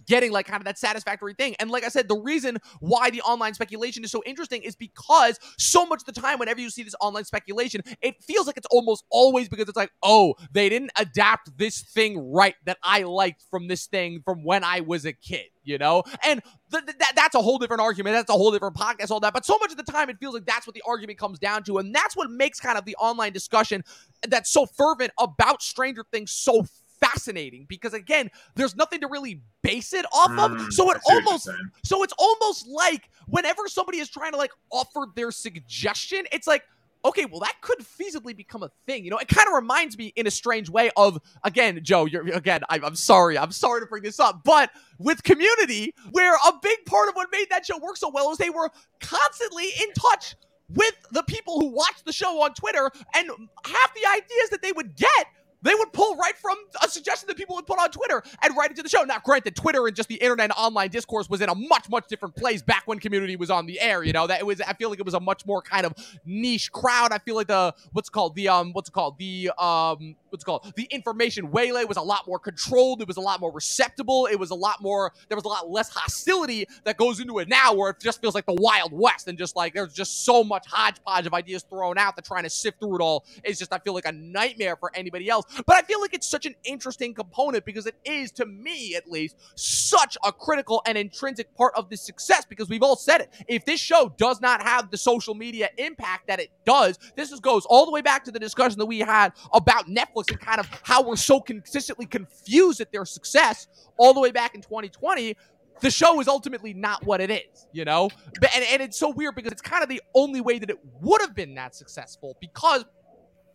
getting like kind of that satisfactory thing. And like I said, the reason why the online speculation is so interesting is because so much of the time, whenever you see this online speculation, it feels like it's almost always because it's like, oh, they didn't adapt this thing right that I liked from this thing from when I was a kid, you know? And th- th- that's a whole different argument. That's a whole different podcast, all that. But so much of the time, it feels like that's what the argument comes down to. And that's what makes kind of the online discussion that's so fervent about Stranger Things so fascinating because again, there's nothing to really base it off of. Mm, so it almost so it's almost like whenever somebody is trying to like offer their suggestion, it's like okay, well, that could feasibly become a thing. You know, it kind of reminds me in a strange way of, again, Joe, you're, again, I, I'm sorry. I'm sorry to bring this up, but with community, where a big part of what made that show work so well is they were constantly in touch with the people who watched the show on Twitter, and half the ideas that they would get they would pull right from a suggestion that people would put on Twitter and write into the show. Now, granted, Twitter and just the internet and online discourse was in a much, much different place back when community was on the air. You know, that it was, I feel like it was a much more kind of niche crowd. I feel like the, what's called, the, um, what's it called? The, um, what's called? The information waylay was a lot more controlled. It was a lot more receptible. It was a lot more, there was a lot less hostility that goes into it now where it just feels like the Wild West and just like there's just so much hodgepodge of ideas thrown out that trying to sift through it all is just, I feel like a nightmare for anybody else. But I feel like it's such an interesting component because it is, to me at least, such a critical and intrinsic part of the success because we've all said it. If this show does not have the social media impact that it does, this is, goes all the way back to the discussion that we had about Netflix and kind of how we're so consistently confused at their success all the way back in 2020 the show is ultimately not what it is, you know? And, and it's so weird because it's kind of the only way that it would have been that successful because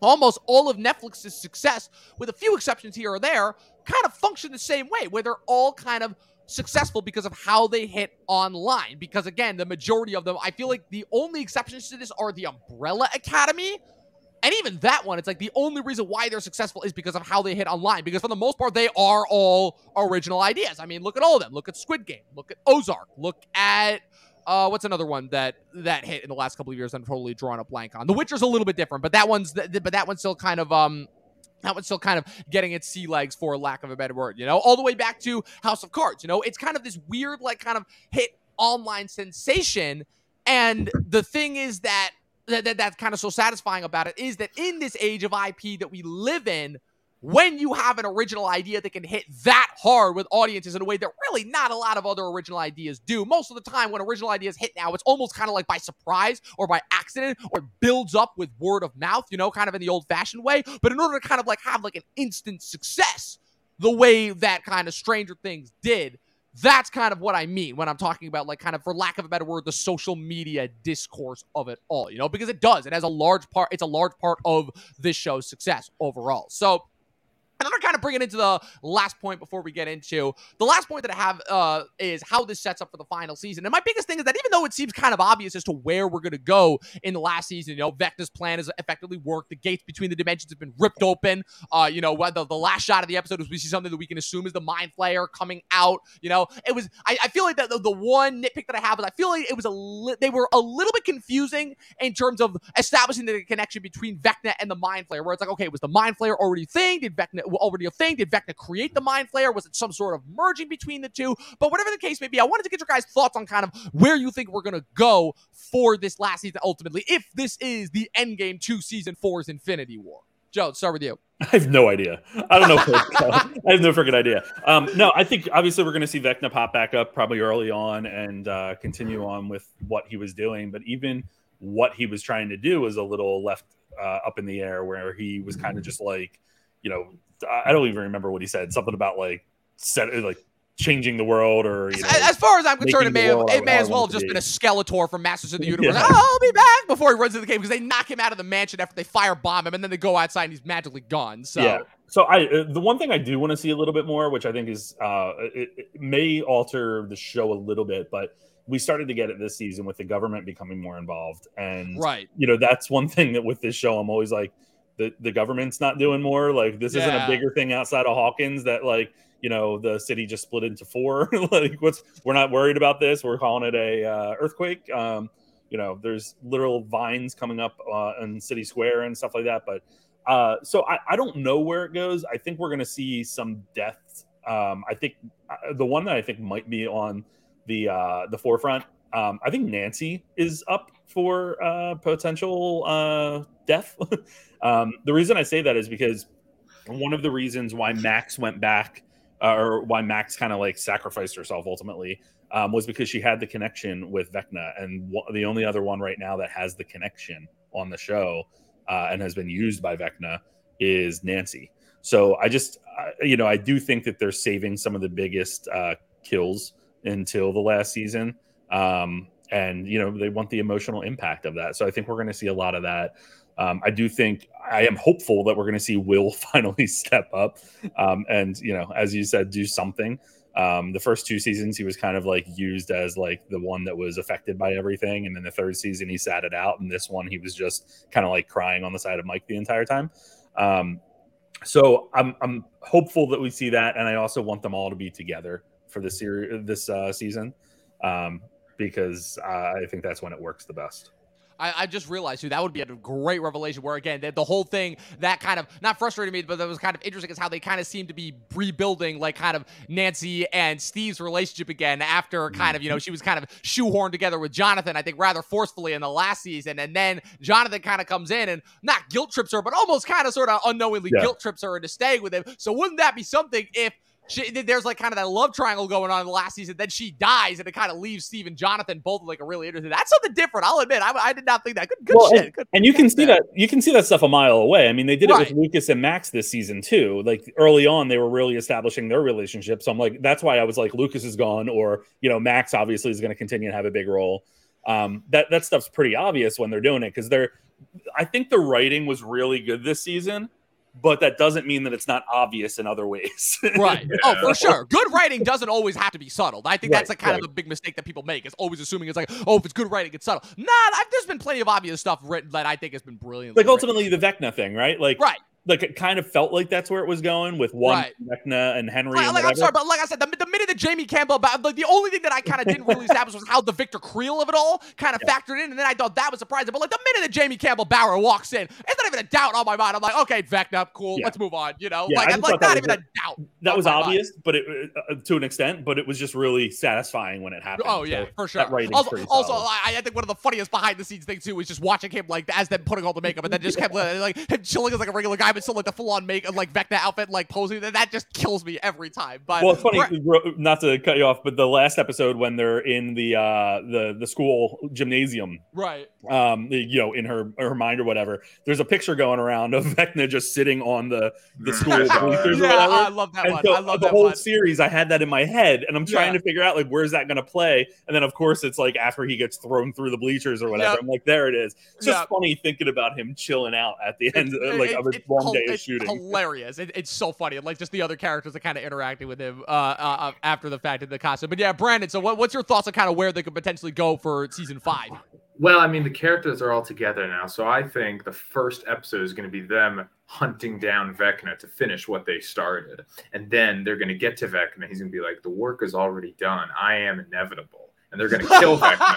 almost all of Netflix's success, with a few exceptions here or there, kind of function the same way, where they're all kind of successful because of how they hit online. Because again, the majority of them, I feel like the only exceptions to this are the Umbrella Academy. And even that one, it's like the only reason why they're successful is because of how they hit online. Because for the most part, they are all original ideas. I mean, look at all of them. Look at Squid Game. Look at Ozark. Look at uh, what's another one that that hit in the last couple of years? I'm totally drawing a blank on. The Witcher's a little bit different, but that one's th- but that one's still kind of um that one's still kind of getting its sea legs for lack of a better word, you know, all the way back to House of Cards. You know, it's kind of this weird, like, kind of hit online sensation. And the thing is that, that, that that's kind of so satisfying about it is that in this age of IP that we live in, when you have an original idea that can hit that hard with audiences in a way that really not a lot of other original ideas do. Most of the time, when original ideas hit now, it's almost kind of like by surprise or by accident or builds up with word of mouth, you know, kind of in the old fashioned way. But in order to kind of like have like an instant success, the way that kind of Stranger Things did, That's kind of what I mean when I'm talking about, like, kind of, for lack of a better word, the social media discourse of it all, you know, because it does. It has a large part, it's a large part of this show's success overall. So, and I'm gonna kind of bring it into the last point before we get into the last point that I have uh, is how this sets up for the final season. And my biggest thing is that even though it seems kind of obvious as to where we're gonna go in the last season, you know, Vecna's plan has effectively worked. The gates between the dimensions have been ripped open. Uh, you know, the, the last shot of the episode was we see something that we can assume is the Mind Flayer coming out. You know, it was. I, I feel like that the, the, one nitpick that I have is I feel like it was a li- they were a little bit confusing in terms of establishing the connection between Vecna and the Mind Flayer, where it's like, okay, was the Mind Flayer already thing? Did Vecna already a thing? Did Vecna create the Mind Flayer? Was it some sort of merging between the two? But whatever the case may be, I wanted to get your guys' thoughts on kind of where you think we're going to go for this last season ultimately, if this is the end game to season four's Infinity War. Joe, start with you. I have no idea. I don't know. I have no freaking idea. Um, no, I think obviously we're going to see Vecna pop back up probably early on and uh, continue on with what he was doing. But even what he was trying to do was a little left uh, up in the air, where he was kind of just like, you know, I don't even remember what he said. Something about like set like changing the world or you know, as, far as I'm concerned, it may have, it may as well have just be. been a Skeletor from Masters of the Universe. Yeah. Oh, I'll be back before he runs into the game because they knock him out of the mansion after they firebomb him, and then they go outside and he's magically gone. So yeah. So I uh, the one thing I do want to see a little bit more, which I think is uh, it, it may alter the show a little bit, but we started to get it this season with the government becoming more involved, and right, you know that's one thing that with this show I'm always like the the government's not doing more. Like this yeah. isn't a bigger thing outside of Hawkins that like you know the city just split into four. like what's we're not worried about this. We're calling it a uh, earthquake. Um, you know, there's literal vines coming up uh, in City Square and stuff like that. But uh, so I, I don't know where it goes. I think we're going to see some deaths. Um, I think uh, the one that I think might be on the uh, the forefront. Um, I think Nancy is up for uh, potential uh, death. um, the reason I say that is because one of the reasons why Max went back, uh, or why Max kind of like sacrificed herself ultimately, um, was because she had the connection with Vecna, and w- the only other one right now that has the connection on the show uh, and has been used by Vecna is Nancy. So I just, uh, you know, I do think that they're saving some of the biggest uh, kills until the last season. Um, and you know they want the emotional impact of that. So I think we're going to see a lot of that. Um, I do think I am hopeful that we're going to see Will finally step up um, and you know, as you said, do something. Um, the first two seasons he was kind of like used as like the one that was affected by everything, and then the third season he sat it out, and this one he was just kind of like crying on the side of Mike the entire time. Um, so I'm I'm hopeful that we see that, and I also want them all to be together for this series this uh, season. Um, because uh, I think that's when it works the best. I, I, just realized too that would be a great revelation. Where again, the, the, whole thing that kind of not frustrated me, but that was kind of interesting is how they kind of seem to be rebuilding like kind of Nancy and Steve's relationship again after kind of you know mm-hmm. she was kind of shoehorned together with Jonathan. I think rather forcefully in the last season, and then Jonathan kind of comes in and not guilt trips her, but almost kind of sort of unknowingly yeah. guilt trips her into staying with him. So wouldn't that be something if? She, there's like kind of that love triangle going on in the last season. Then she dies, and it kind of leaves Steve and Jonathan both like a really interesting. That's something different. I'll admit. I, I did not think that. Good, good well, shit. And, good, and you can see that. that. you can see that stuff a mile away. I mean, they did right. it with Lucas and Max this season too. Like early on, they were really establishing their relationship. So I'm like, that's why I was like, Lucas is gone, or you know, Max obviously is going to continue to have a big role. Um, that that stuff's pretty obvious when they're doing it because they're. I think the writing was really good this season but that doesn't mean that it's not obvious in other ways. right. yeah. Oh, for sure. Good writing doesn't always have to be subtle. I think right, that's a kind right. of a big mistake that people make is always assuming it's like, oh, if it's good writing, it's subtle. Nah, I've, there's been plenty of obvious stuff written that I think has been brilliant. Like ultimately the Vecna thing, right? Like, right like it kind of felt like that's where it was going with one right. Vecna and Henry. and like, I'm sorry, but like I said, the, the minute that Jamie Campbell, like the only thing that I kind of didn't really establish was how the Victor Creel of it all kind of yeah. factored in, and then I thought that was surprising. But like the minute that Jamie Campbell Bower walks in, it's not even a doubt on my mind. I'm like, okay, Vecna, cool, yeah. let's move on. You know, yeah, like, I'm like not even a, a doubt. That was obvious, mind. but it uh, to an extent, but it was just really satisfying when it happened. Oh yeah, so for sure. Also, also I, I, think one of the funniest behind the scenes things too was just watching him like as them putting all the makeup, and then just kept like him chilling as like a regular guy, but it's still like the full on make like Vecna outfit, like posing. That that just kills me every time. But well, it's funny. Not to cut you off, but the last episode when they're in the uh, the the school gymnasium, right. um, you know, in her her mind or whatever, there's a picture going around of Vecna just sitting on the the school Yeah, bleachers Yeah. I love that and one. so I love the that whole one. series, I had that in my head, and I'm trying Yeah. to figure out like where's that going to play. And then of course it's like after he gets thrown through the bleachers or whatever. Yep. I'm like, there it is. It's just Yep. funny thinking about him chilling out at the end, It- like it- of his it's long hil- day of it's shooting. Hilarious. It, it's so funny. Like just the other characters are kind of interacting with him uh, uh, uh, after the fact in the costume. But yeah, Brandon. So what, what's your thoughts on kind of where they could potentially go for season five? Well, I mean, the characters are all together now, so I think the first episode is going to be them hunting down Vecna to finish what they started, and then they're going to get to Vecna. He's going to be like, "The work is already done. I am inevitable," and they're going to kill Vecna.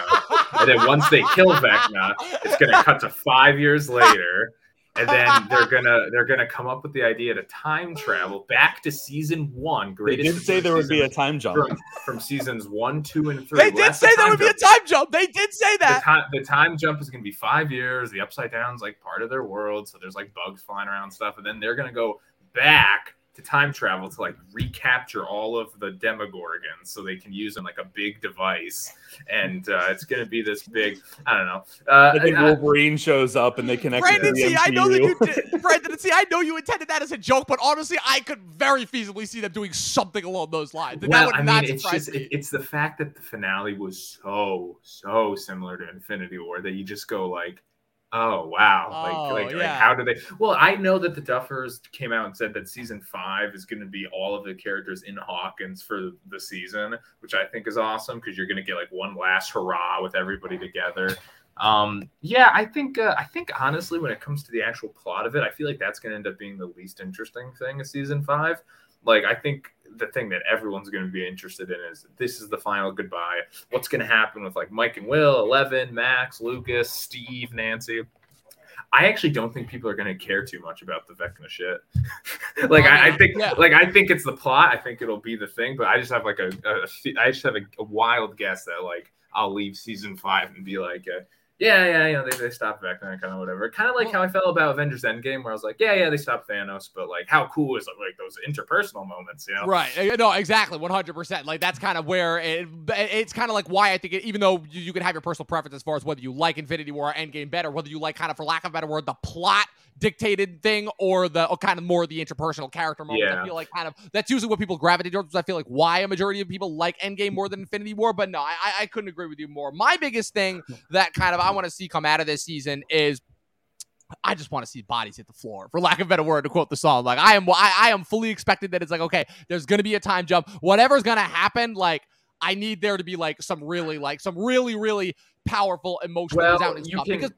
And then once they kill Vecna, it's going to cut to five years later, and then they're gonna they're gonna come up with the idea to time travel back to season one. They Greatest did say there would be a time jump. from, from seasons one, two, and three. They Well, did that's the say there would be a time jump. They did say the that. time the time jump is to be five years. The upside down's like part of their world, so there's like bugs flying around and stuff, and then they're to go back to time travel to like recapture all of the Demogorgons, so they can use them like a big device, and uh, it's going to be this big. I don't know. Uh, I think I- Wolverine shows up and they connect it to Brandon, the see, I know that you did. Brandon, see, I know you intended that as a joke, but honestly, I could very feasibly see them doing something along those lines. That well, would I mean, not it's surprise just me. it, it's the fact that the finale was so so similar to Infinity War that you just go like, oh wow, Oh, like like, like yeah. how do they? Well, I know that the Duffers came out and said that season five is going to be all of the characters in Hawkins for the season, which I think is awesome because you're going to get like one last hurrah with everybody together. Um, yeah, I think uh, I think honestly, when it comes to the actual plot of it, I feel like that's going to end up being the least interesting thing of season five like I think the thing that everyone's going to be interested in is this is the final goodbye. What's going to happen with like Mike and Will, Eleven, Max, Lucas, Steve, Nancy? I actually don't think people are going to care too much about the Vecna shit. like I, I think, Yeah. like I think it's the plot. I think it'll be the thing, but I just have like a, a I just have a, a wild guess that like I'll leave season five and be like, uh, yeah, yeah, you know, they, they stopped Vecna, kind of whatever. Kind of like Well- how I felt about Avengers Endgame, where I was like, yeah, yeah, they stopped Thanos, but like, how cool is it, like those interpersonal moments, you know? Right. Uh, No, exactly. 100%. Like, that's kind of where it, it's kind of like why I think it, even though you, you can have your personal preference as far as whether you like Infinity War or Endgame better, whether you like kind of, for lack of a better word, the plot dictated thing or the or kind of more the interpersonal character moments. I feel like kind of that's usually what people gravitate towards. I feel like why a majority of people like Endgame more than Infinity War. But no, I, I- I couldn't agree with you more. My biggest thing that kind of I want to see come out of this season is I just want to see bodies hit the floor, for lack of a better word, to quote the song. Like I am, I, I am fully expected that it's like, okay, there's gonna be a time jump. Whatever's gonna happen, like I need there to be like some really, like some really, really powerful emotional Well, you stuff. can. because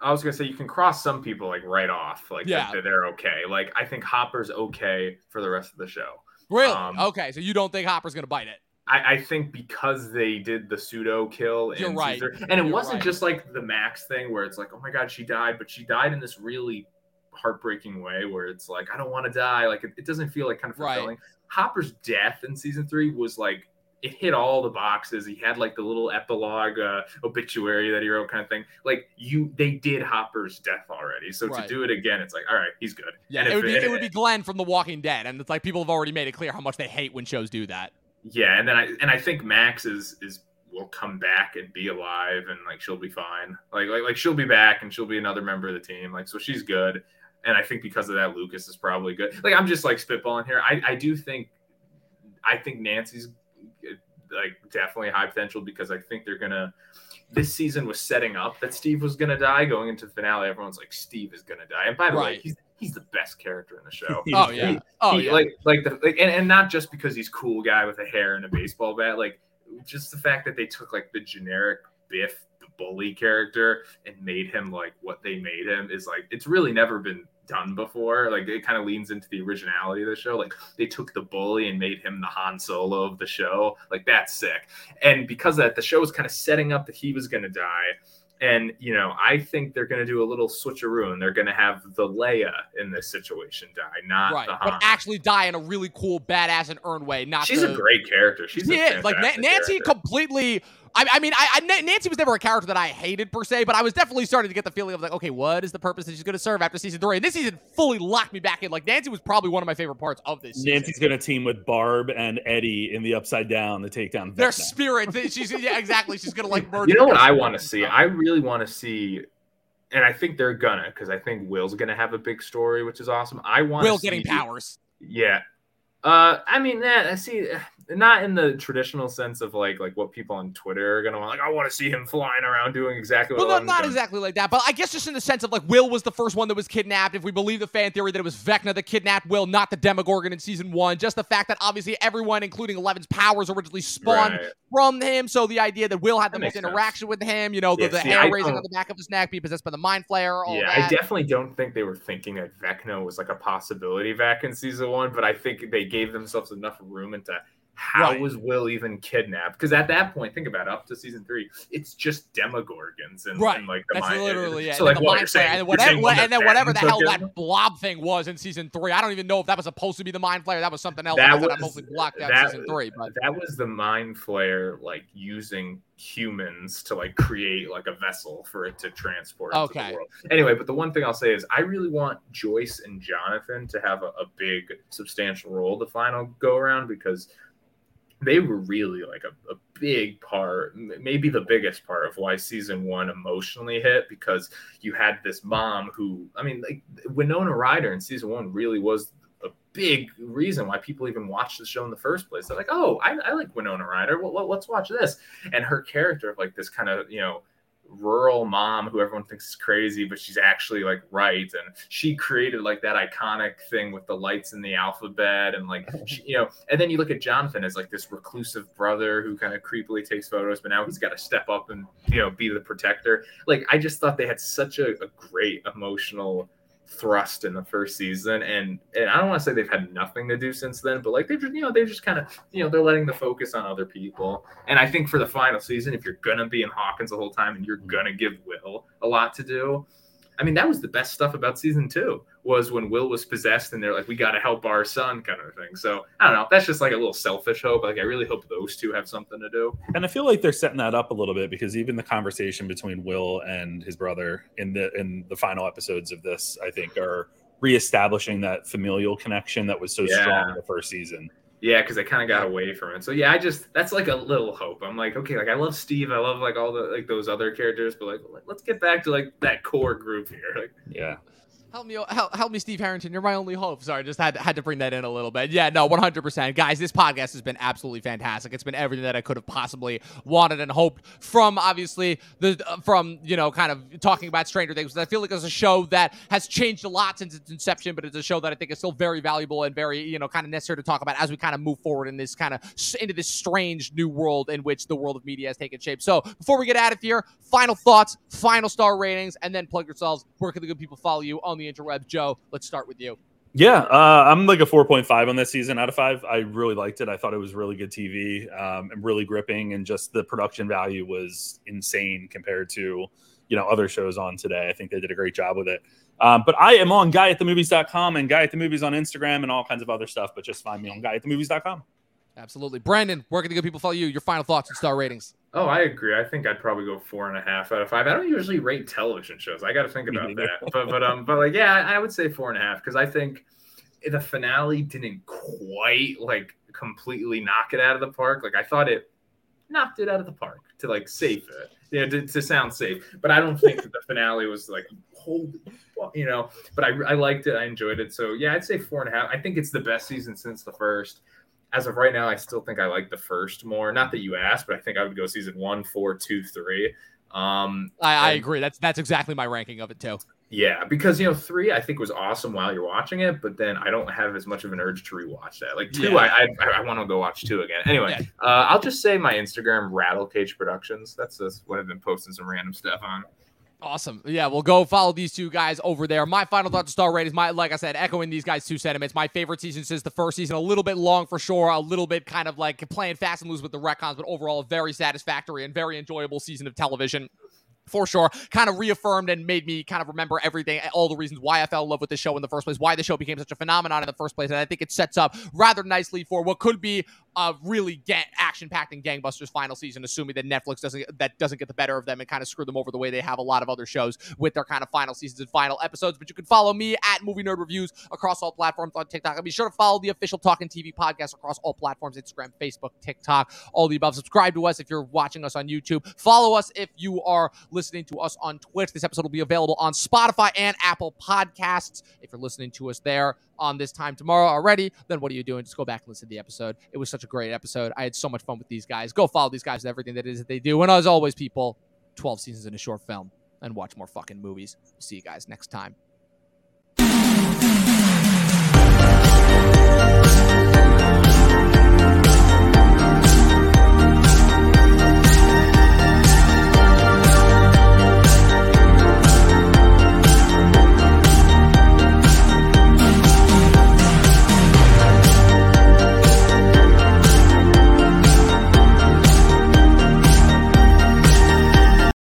I was gonna say you can cross some people like right off, like Yeah. that they're okay. Like I think Hopper's okay for the rest of the show. really, um, okay, so you don't think Hopper's gonna bite it? I, I think because they did the pseudo kill in You're right. Caesar, and it You're wasn't right. just like the Max thing where it's like, oh my god, she died, but she died in this really heartbreaking way where it's like, I don't want to die. Like it, it doesn't feel like kind of Right. fulfilling. Hopper's death in season three was like it hit all the boxes. He had like the little epilogue uh, obituary that he wrote, kind of thing. Like you, they did Hopper's death already, so Right. to do it again, it's like, all right, he's good. Yeah, And it would be and it would be Glenn from The Walking Dead, and it's like people have already made it clear how much they hate when shows do that. Yeah, and then I and I think Max is is will come back and be alive and like she'll be fine. Like like like she'll be back and she'll be another member of the team. Like so she's good. And I think because of that, Lucas is probably good. Like I'm just like spitballing here. I I do think I think Nancy's like definitely high potential because I think they're gonna. This season was setting up that Steve was gonna die. Going into the finale, everyone's like Steve is gonna die. And by the way, he's he's the best character in the show. Oh great. yeah, oh He- yeah. like like the like, and, and not just because he's cool guy with a hair and a baseball bat, like just the fact that they took like the generic Biff the bully character and made him like what they made him is like it's really never been done before. Like it kind of leans into the originality of the show. Like they took the bully and made him the Han Solo of the show. Like that's sick. And because of that, the show was kind of setting up that he was gonna die. And you know, I think they're going to do a little switcheroo, and they're going to have the Leia in this situation die, not right, the but actually die in a really cool, badass, and earned way. Not She's the, a great character. She's She is like Na- Nancy character. completely I, I mean, I, I, Nancy was never a character that I hated per se, but I was definitely starting to get the feeling of like, okay, what is the purpose that she's going to serve after season three? And this season fully locked me back in. Like Nancy was probably one of my favorite parts of this. Nancy's going to team with Barb and Eddie in the Upside Down to take down their spirit. She's yeah, exactly. She's going to like murder. You know what I want to see? I really want to see. And I think they're gonna, because I think Will's gonna have a big story, which is awesome. I want Will getting powers. Yeah, uh, I mean, that I see not in the traditional sense of like like what people on Twitter are gonna want. Like, I want to see him flying around doing exactly what. Well, no, not exactly like that, but I guess just in the sense of like Will was the first one that was kidnapped. If we believe the fan theory that it was Vecna that kidnapped Will, not the Demogorgon in season one. Just the fact that obviously everyone, including Eleven's powers, originally spawned right. from him. So the idea that Will had the most interaction sense. with him, you know, the, yeah, the see, hair I, raising on the back of his neck, be possessed by the Mind Flayer. yeah, that. I definitely don't think they were thinking that Vecna was like a possibility back in season one, but I think they gave themselves enough room into how right. was Will even kidnapped? Because at that point, think about it, up to season three, it's just Demogorgons and, right. and like the That's mind. literally yeah. So like what you're saying, and, whatever, and then whatever the hell that blob thing was in season three, I don't even know if that was supposed to be the mind flayer. That was something else. That was mostly blocked out that, season three. But that was the mind flayer, like using humans to like create like a vessel for it to transport. Okay. Anyway, but the one thing I'll say is I really want Joyce and Jonathan to have a, a big, substantial role the final go around because they were really like a, a, big part, maybe the biggest part of why season one emotionally hit because you had this mom who, I mean, like Winona Ryder in season one really was a big reason why people even watched the show in the first place. They're like, oh, I, I like Winona Ryder. Well, let's watch this. And her character like this kind of, you know, rural mom who everyone thinks is crazy, but she's actually like right. And she created like that iconic thing with the lights in the alphabet and like, she, you know, and then you look at Jonathan as like this reclusive brother who kind of creepily takes photos, but now he's got to step up and, you know, be the protector. Like, I just thought they had such a, a great emotional thrust in the first season and and I don't want to say they've had nothing to do since then but like they've just you know they're just kind of you know they're letting the focus on other people. And I think for the final season if you're gonna be in Hawkins the whole time and you're mm. gonna give Will a lot to do I mean, that was the best stuff about season two was when Will was possessed and they're like, we got to help our son kind of thing. So I don't know. That's just like a little selfish hope. Like, I really hope those two have something to do. And I feel like they're setting that up a little bit because even the conversation between Will and his brother in the, in the final episodes of this, I think are reestablishing that familial connection that was so yeah. strong in the first season. Yeah, because I kind of got away from it. So yeah, I just that's like a little hope. I'm like, okay, like I love Steve, I love like all the like those other characters, but like let's get back to like that core group here. Like, yeah. Help me, help, help me, Steve Harrington. You're my only hope. Sorry, just had had to bring that in a little bit. Yeah, no, 100%. Guys, this podcast has been absolutely fantastic. It's been everything that I could have possibly wanted and hoped from, obviously, the uh, from, you know, kind of talking about Stranger Things. I feel like it's a show that has changed a lot since its inception, but it's a show that I think is still very valuable and very, you know, kind of necessary to talk about as we kind of move forward in this kind of, into this strange new world in which the world of media has taken shape. So before we get out of here, final thoughts, final star ratings, and then plug yourselves. Where can the good people follow you on the interweb? Joe, let's start with you. Yeah, uh, I'm like a 4.5 on this season out of five. I really liked it. I thought it was really good TV um, and really gripping, and just the production value was insane compared to you know other shows on today. I think they did a great job with it. Um, but I am on guyatthemovies.com and guy at the movies on Instagram and all kinds of other stuff. But just find me on guyatthemovies.com. Absolutely, Brandon. Where can the good people follow you? Your final thoughts and star ratings. Oh, I agree. I think I'd probably go four and a half out of five. I don't usually rate television shows. I got to think about that. But but um but like yeah, I would say four and a half because I think the finale didn't quite like completely knock it out of the park. Like I thought it knocked it out of the park to like save it, you know, to, to sound safe. But I don't think that the finale was like holy, you know. But I I liked it. I enjoyed it. So yeah, I'd say four and a half. I think it's the best season since the first as of right now, I still think I like the first more. Not that you asked, but I think I would go season one, four, two, three. Um, I, I and, agree. That's that's exactly my ranking of it too. Yeah, because you know three I think was awesome while you're watching it, but then I don't have as much of an urge to rewatch that. Like two, yeah. I I, I want to go watch two again. Anyway, yeah. uh, I'll just say my Instagram Rattle Cage Productions. That's just what I've been posting some random stuff on. Awesome. Yeah, we'll go follow these two guys over there. My final thought to star rate is my, like I said, echoing these guys' two sentiments. My favorite season since the first season, a little bit long for sure, a little bit kind of like playing fast and loose with the retcons, but overall a very satisfactory and very enjoyable season of television for sure kind of reaffirmed and made me kind of remember everything all the reasons why i fell in love with the show in the first place why the show became such a phenomenon in the first place and i think it sets up rather nicely for what could be really get action-packed and gangbusters final season, assuming that Netflix doesn't that doesn't get the better of them and kind of screw them over the way they have a lot of other shows with their kind of final seasons and final episodes. But you can follow me at Movie Nerd Reviews across all platforms on TikTok. And be sure to follow the official Talkin TV podcast across all platforms: Instagram, Facebook, TikTok, all the above. Subscribe to us if you're watching us on YouTube. Follow us if you are listening to us on Twitch. This episode will be available on Spotify and Apple Podcasts. If you're listening to us there on this time tomorrow already, then what are you doing? Just go back and listen to the episode. It was such a great episode. I had so much fun with these guys. Go follow these guys and everything that is that they do. And as always, people, 12 seasons in a short film and watch more fucking movies. See you guys next time.